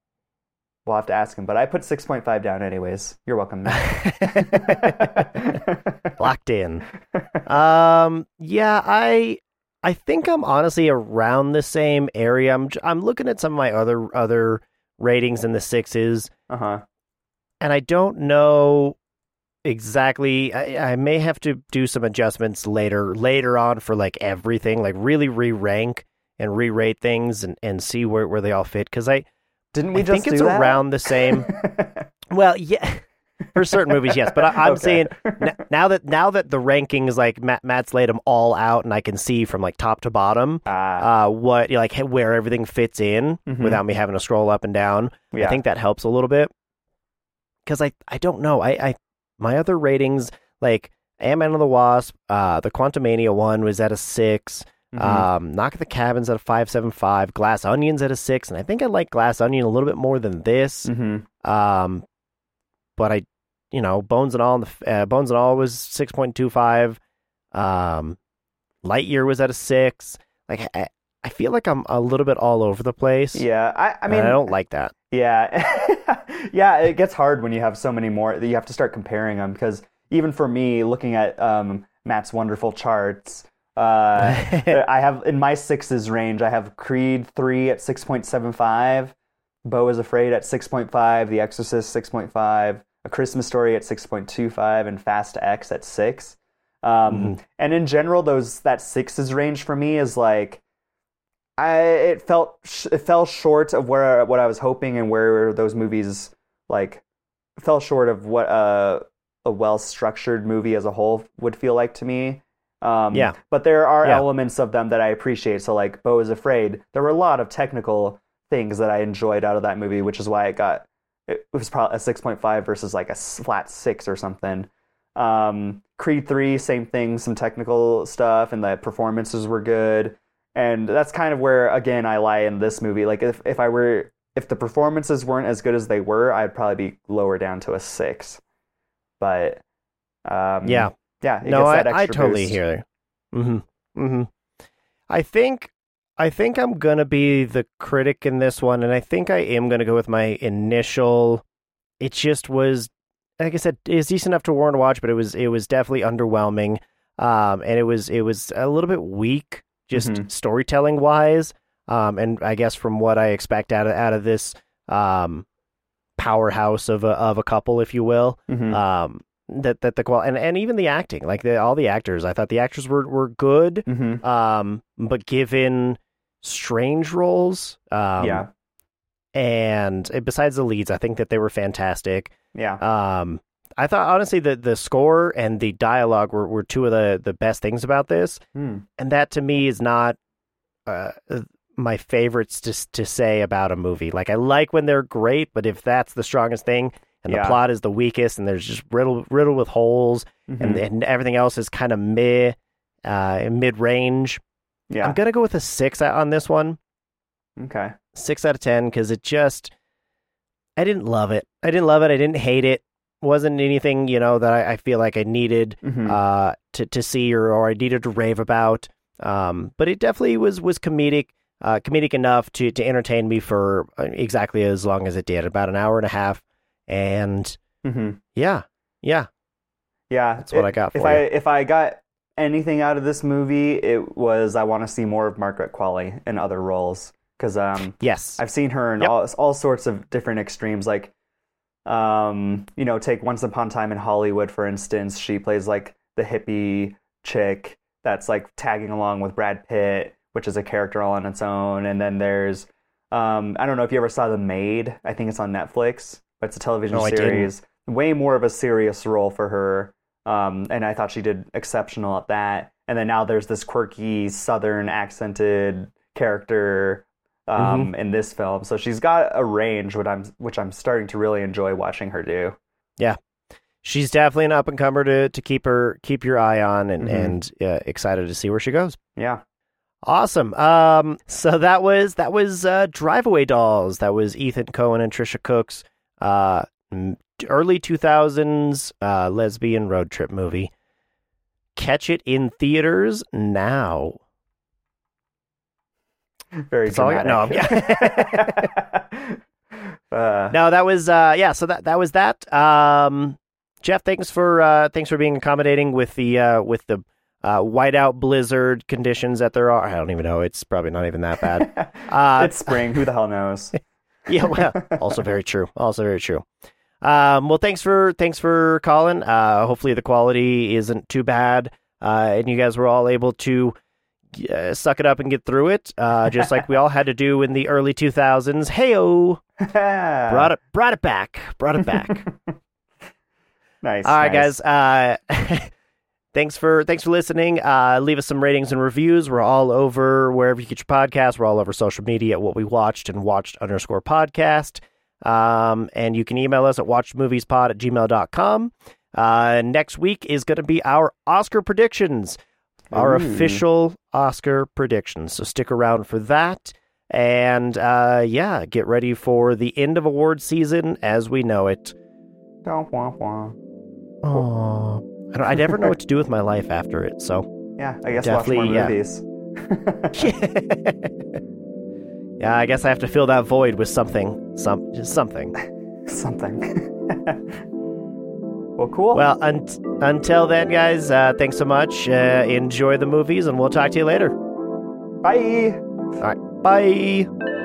[SPEAKER 2] We'll have to ask him, but I put six point five down anyways. You're welcome.
[SPEAKER 1] Locked in. Um, yeah, I I think I'm honestly around the same area. I'm I'm looking at some of my other other ratings in the sixes.
[SPEAKER 2] uh huh.
[SPEAKER 1] and I don't know exactly. I, I may have to do some adjustments later later on for like everything, like really re rank and re rate things and, and see where, where they all fit. Because I,
[SPEAKER 2] Didn't we
[SPEAKER 1] I
[SPEAKER 2] just
[SPEAKER 1] think it's
[SPEAKER 2] that?
[SPEAKER 1] around the same. well, yeah, for certain movies, yes, but I, I'm
[SPEAKER 2] Okay.
[SPEAKER 1] saying n- now that now that the rankings like Matt, Matt's laid them all out, and I can see from like top to bottom.
[SPEAKER 2] Ah,
[SPEAKER 1] Uh, what like where everything fits in
[SPEAKER 2] Mhm.
[SPEAKER 1] without me having to scroll up and down.
[SPEAKER 2] yeah.
[SPEAKER 1] I think that helps a little bit because I I don't know I I my other ratings like Ant Man and the Wasp, uh, the Quantumania one was at a 6
[SPEAKER 2] Mhm.
[SPEAKER 1] Um, Knock at the Cabins at a five seven five. Glass Onions at a six, and I think I like Glass Onion a little bit more than this.
[SPEAKER 2] Mhm.
[SPEAKER 1] Um, but I, you know, Bones and All, the, uh, Bones and All was six point two five. Um, Lightyear was at a six. Like I, I feel like I'm a little bit all over the place.
[SPEAKER 2] Yeah, I, I mean,
[SPEAKER 1] I don't like that.
[SPEAKER 2] Yeah. yeah, it gets hard when you have so many more. That you have to start comparing them because even for me, looking at um, Matt's wonderful charts, Uh, I have in my sixes range. I have Creed three at six point seven five, Beau is Afraid at six point five, The Exorcist six point five, A Christmas Story at six point two five, and Fast X at six. Um, And in general, those that sixes range for me is like, I it felt sh- it fell short of where what I was hoping and where those movies like fell short of what a a well structured movie as a whole would feel like to me. Um,
[SPEAKER 1] Yeah.
[SPEAKER 2] But there are
[SPEAKER 1] Yeah.
[SPEAKER 2] elements of them that I appreciate. So like Beau is Afraid, there were a lot of technical things that I enjoyed out of that movie, which is why it got it was probably a six point five versus like a flat six or something. Um, Creed three, same thing, some technical stuff, and the performances were good. And that's kind of where again I lie in this movie. Like if if I were if the performances weren't as good as they were, I'd probably be lower down to a six. But um,
[SPEAKER 1] Yeah.
[SPEAKER 2] yeah,
[SPEAKER 1] no, I, I totally
[SPEAKER 2] boost.
[SPEAKER 1] hear. Mm-hmm. Mm-hmm. I think I think I'm gonna be the critic in this one, and I think I am gonna go with my initial. It just was, like I said, it's decent enough to warrant a watch, but it was it was definitely underwhelming, um, and it was it was a little bit weak, just
[SPEAKER 2] Mhm.
[SPEAKER 1] storytelling wise, um, and I guess from what I expect out of out of this um, powerhouse of a of a couple, if you will
[SPEAKER 2] Mhm.
[SPEAKER 1] um that that the qual and, and even the acting like the, all the actors i thought the actors were were good
[SPEAKER 2] Mhm.
[SPEAKER 1] um but given strange roles um
[SPEAKER 2] yeah,
[SPEAKER 1] and uh, besides the leads i think that they were fantastic
[SPEAKER 2] yeah,
[SPEAKER 1] um i thought honestly that the score and the dialogue were, were two of the the best things about this
[SPEAKER 2] Hmm.
[SPEAKER 1] and that to me is not uh, my favorites to to say about a movie. Like I like when they're great, but if that's the strongest thing and
[SPEAKER 2] Yeah.
[SPEAKER 1] the plot is the weakest and there's just riddled riddled with holes and,
[SPEAKER 2] Mhm.
[SPEAKER 1] and everything else is kind of mid uh, mid range,
[SPEAKER 2] yeah.
[SPEAKER 1] I'm gonna go with a six on this one.
[SPEAKER 2] okay.
[SPEAKER 1] Six out of ten because it just I didn't love it. I didn't love it. I didn't hate it. Wasn't anything you know that I, I feel like I needed
[SPEAKER 2] Mhm.
[SPEAKER 1] uh, to to see or, or I needed to rave about. Um, but it definitely was was comedic, uh, comedic enough to to entertain me for uh, exactly as long as it did, about an hour and a half. And
[SPEAKER 2] Mhm.
[SPEAKER 1] yeah, yeah,
[SPEAKER 2] Yeah,
[SPEAKER 1] That's what
[SPEAKER 2] I
[SPEAKER 1] I got
[SPEAKER 2] If
[SPEAKER 1] for
[SPEAKER 2] I if I got anything out of this movie, it was I want to see more of Margaret Qualley in other roles because um
[SPEAKER 1] yes,
[SPEAKER 2] I've seen her in
[SPEAKER 1] Yep.
[SPEAKER 2] all all sorts of different extremes. Like, um, you know, take Once Upon a Time in Hollywood for instance. She plays like the hippie chick that's like tagging along with Brad Pitt, which is a character all on its own. And then there's, um, I don't know if you ever saw The Maid. I think it's on Netflix, but it's a television
[SPEAKER 1] No,
[SPEAKER 2] series. Way more of a serious role for her. Um, and I thought she did exceptional at that. And then now there's this quirky Southern accented character um, in this film. So she's got a range, which I'm which I'm starting to really enjoy watching her do.
[SPEAKER 1] Yeah, she's definitely an up and comer to to keep her keep your eye on, and
[SPEAKER 2] Mhm.
[SPEAKER 1] and uh, excited to see where she goes.
[SPEAKER 2] Yeah.
[SPEAKER 1] Awesome. Um, so that was that was uh, Drive Away Dolls. That was Ethan Coen and Tricia Cooke's uh, early two thousands uh, lesbian road trip movie. Catch it in theaters now.
[SPEAKER 2] Very
[SPEAKER 1] That's all I got. No,
[SPEAKER 2] uh,
[SPEAKER 1] No, that was uh, yeah. So that that was that. Um, Geoff, thanks for uh, thanks for being accommodating with the uh, with the uh, whiteout blizzard conditions that there are. I don't even know. It's probably not even that bad. Uh,
[SPEAKER 2] it's spring. Who the hell knows?
[SPEAKER 1] yeah, well, also very true. Also very true. Um, well, thanks for thanks for calling. Uh, hopefully the quality isn't too bad, uh, and you guys were all able to uh, suck it up and get through it, uh, just like we all had to do in the early two thousands. Heyo, brought it brought it back, brought it back.
[SPEAKER 2] nice.
[SPEAKER 1] all right,
[SPEAKER 2] nice.
[SPEAKER 1] guys. Uh, thanks for thanks for listening. Uh, leave us some ratings and reviews. We're all over wherever you get your podcasts. We're all over social media at what we watched and watched underscore podcast. Um, and you can email us at watchmoviespod at gmail.com. Uh, next week is going to be our Oscar predictions, our
[SPEAKER 2] Ooh.
[SPEAKER 1] official Oscar predictions. So stick around for that. And uh, yeah, get ready for the end of award season as we know it.
[SPEAKER 2] Don't wah wah.
[SPEAKER 1] Oh, I, don't, I never know what to do with my life after it. So,
[SPEAKER 2] Yeah, I guess
[SPEAKER 1] Definitely,
[SPEAKER 2] watch more
[SPEAKER 1] yeah.
[SPEAKER 2] movies.
[SPEAKER 1] yeah, I guess I have to fill that void with something, some just something.
[SPEAKER 2] Something. Well, cool.
[SPEAKER 1] Well, un- until then, guys, uh, thanks so much. Uh, enjoy the movies, and we'll talk to you later.
[SPEAKER 2] Bye.
[SPEAKER 1] All right. Bye.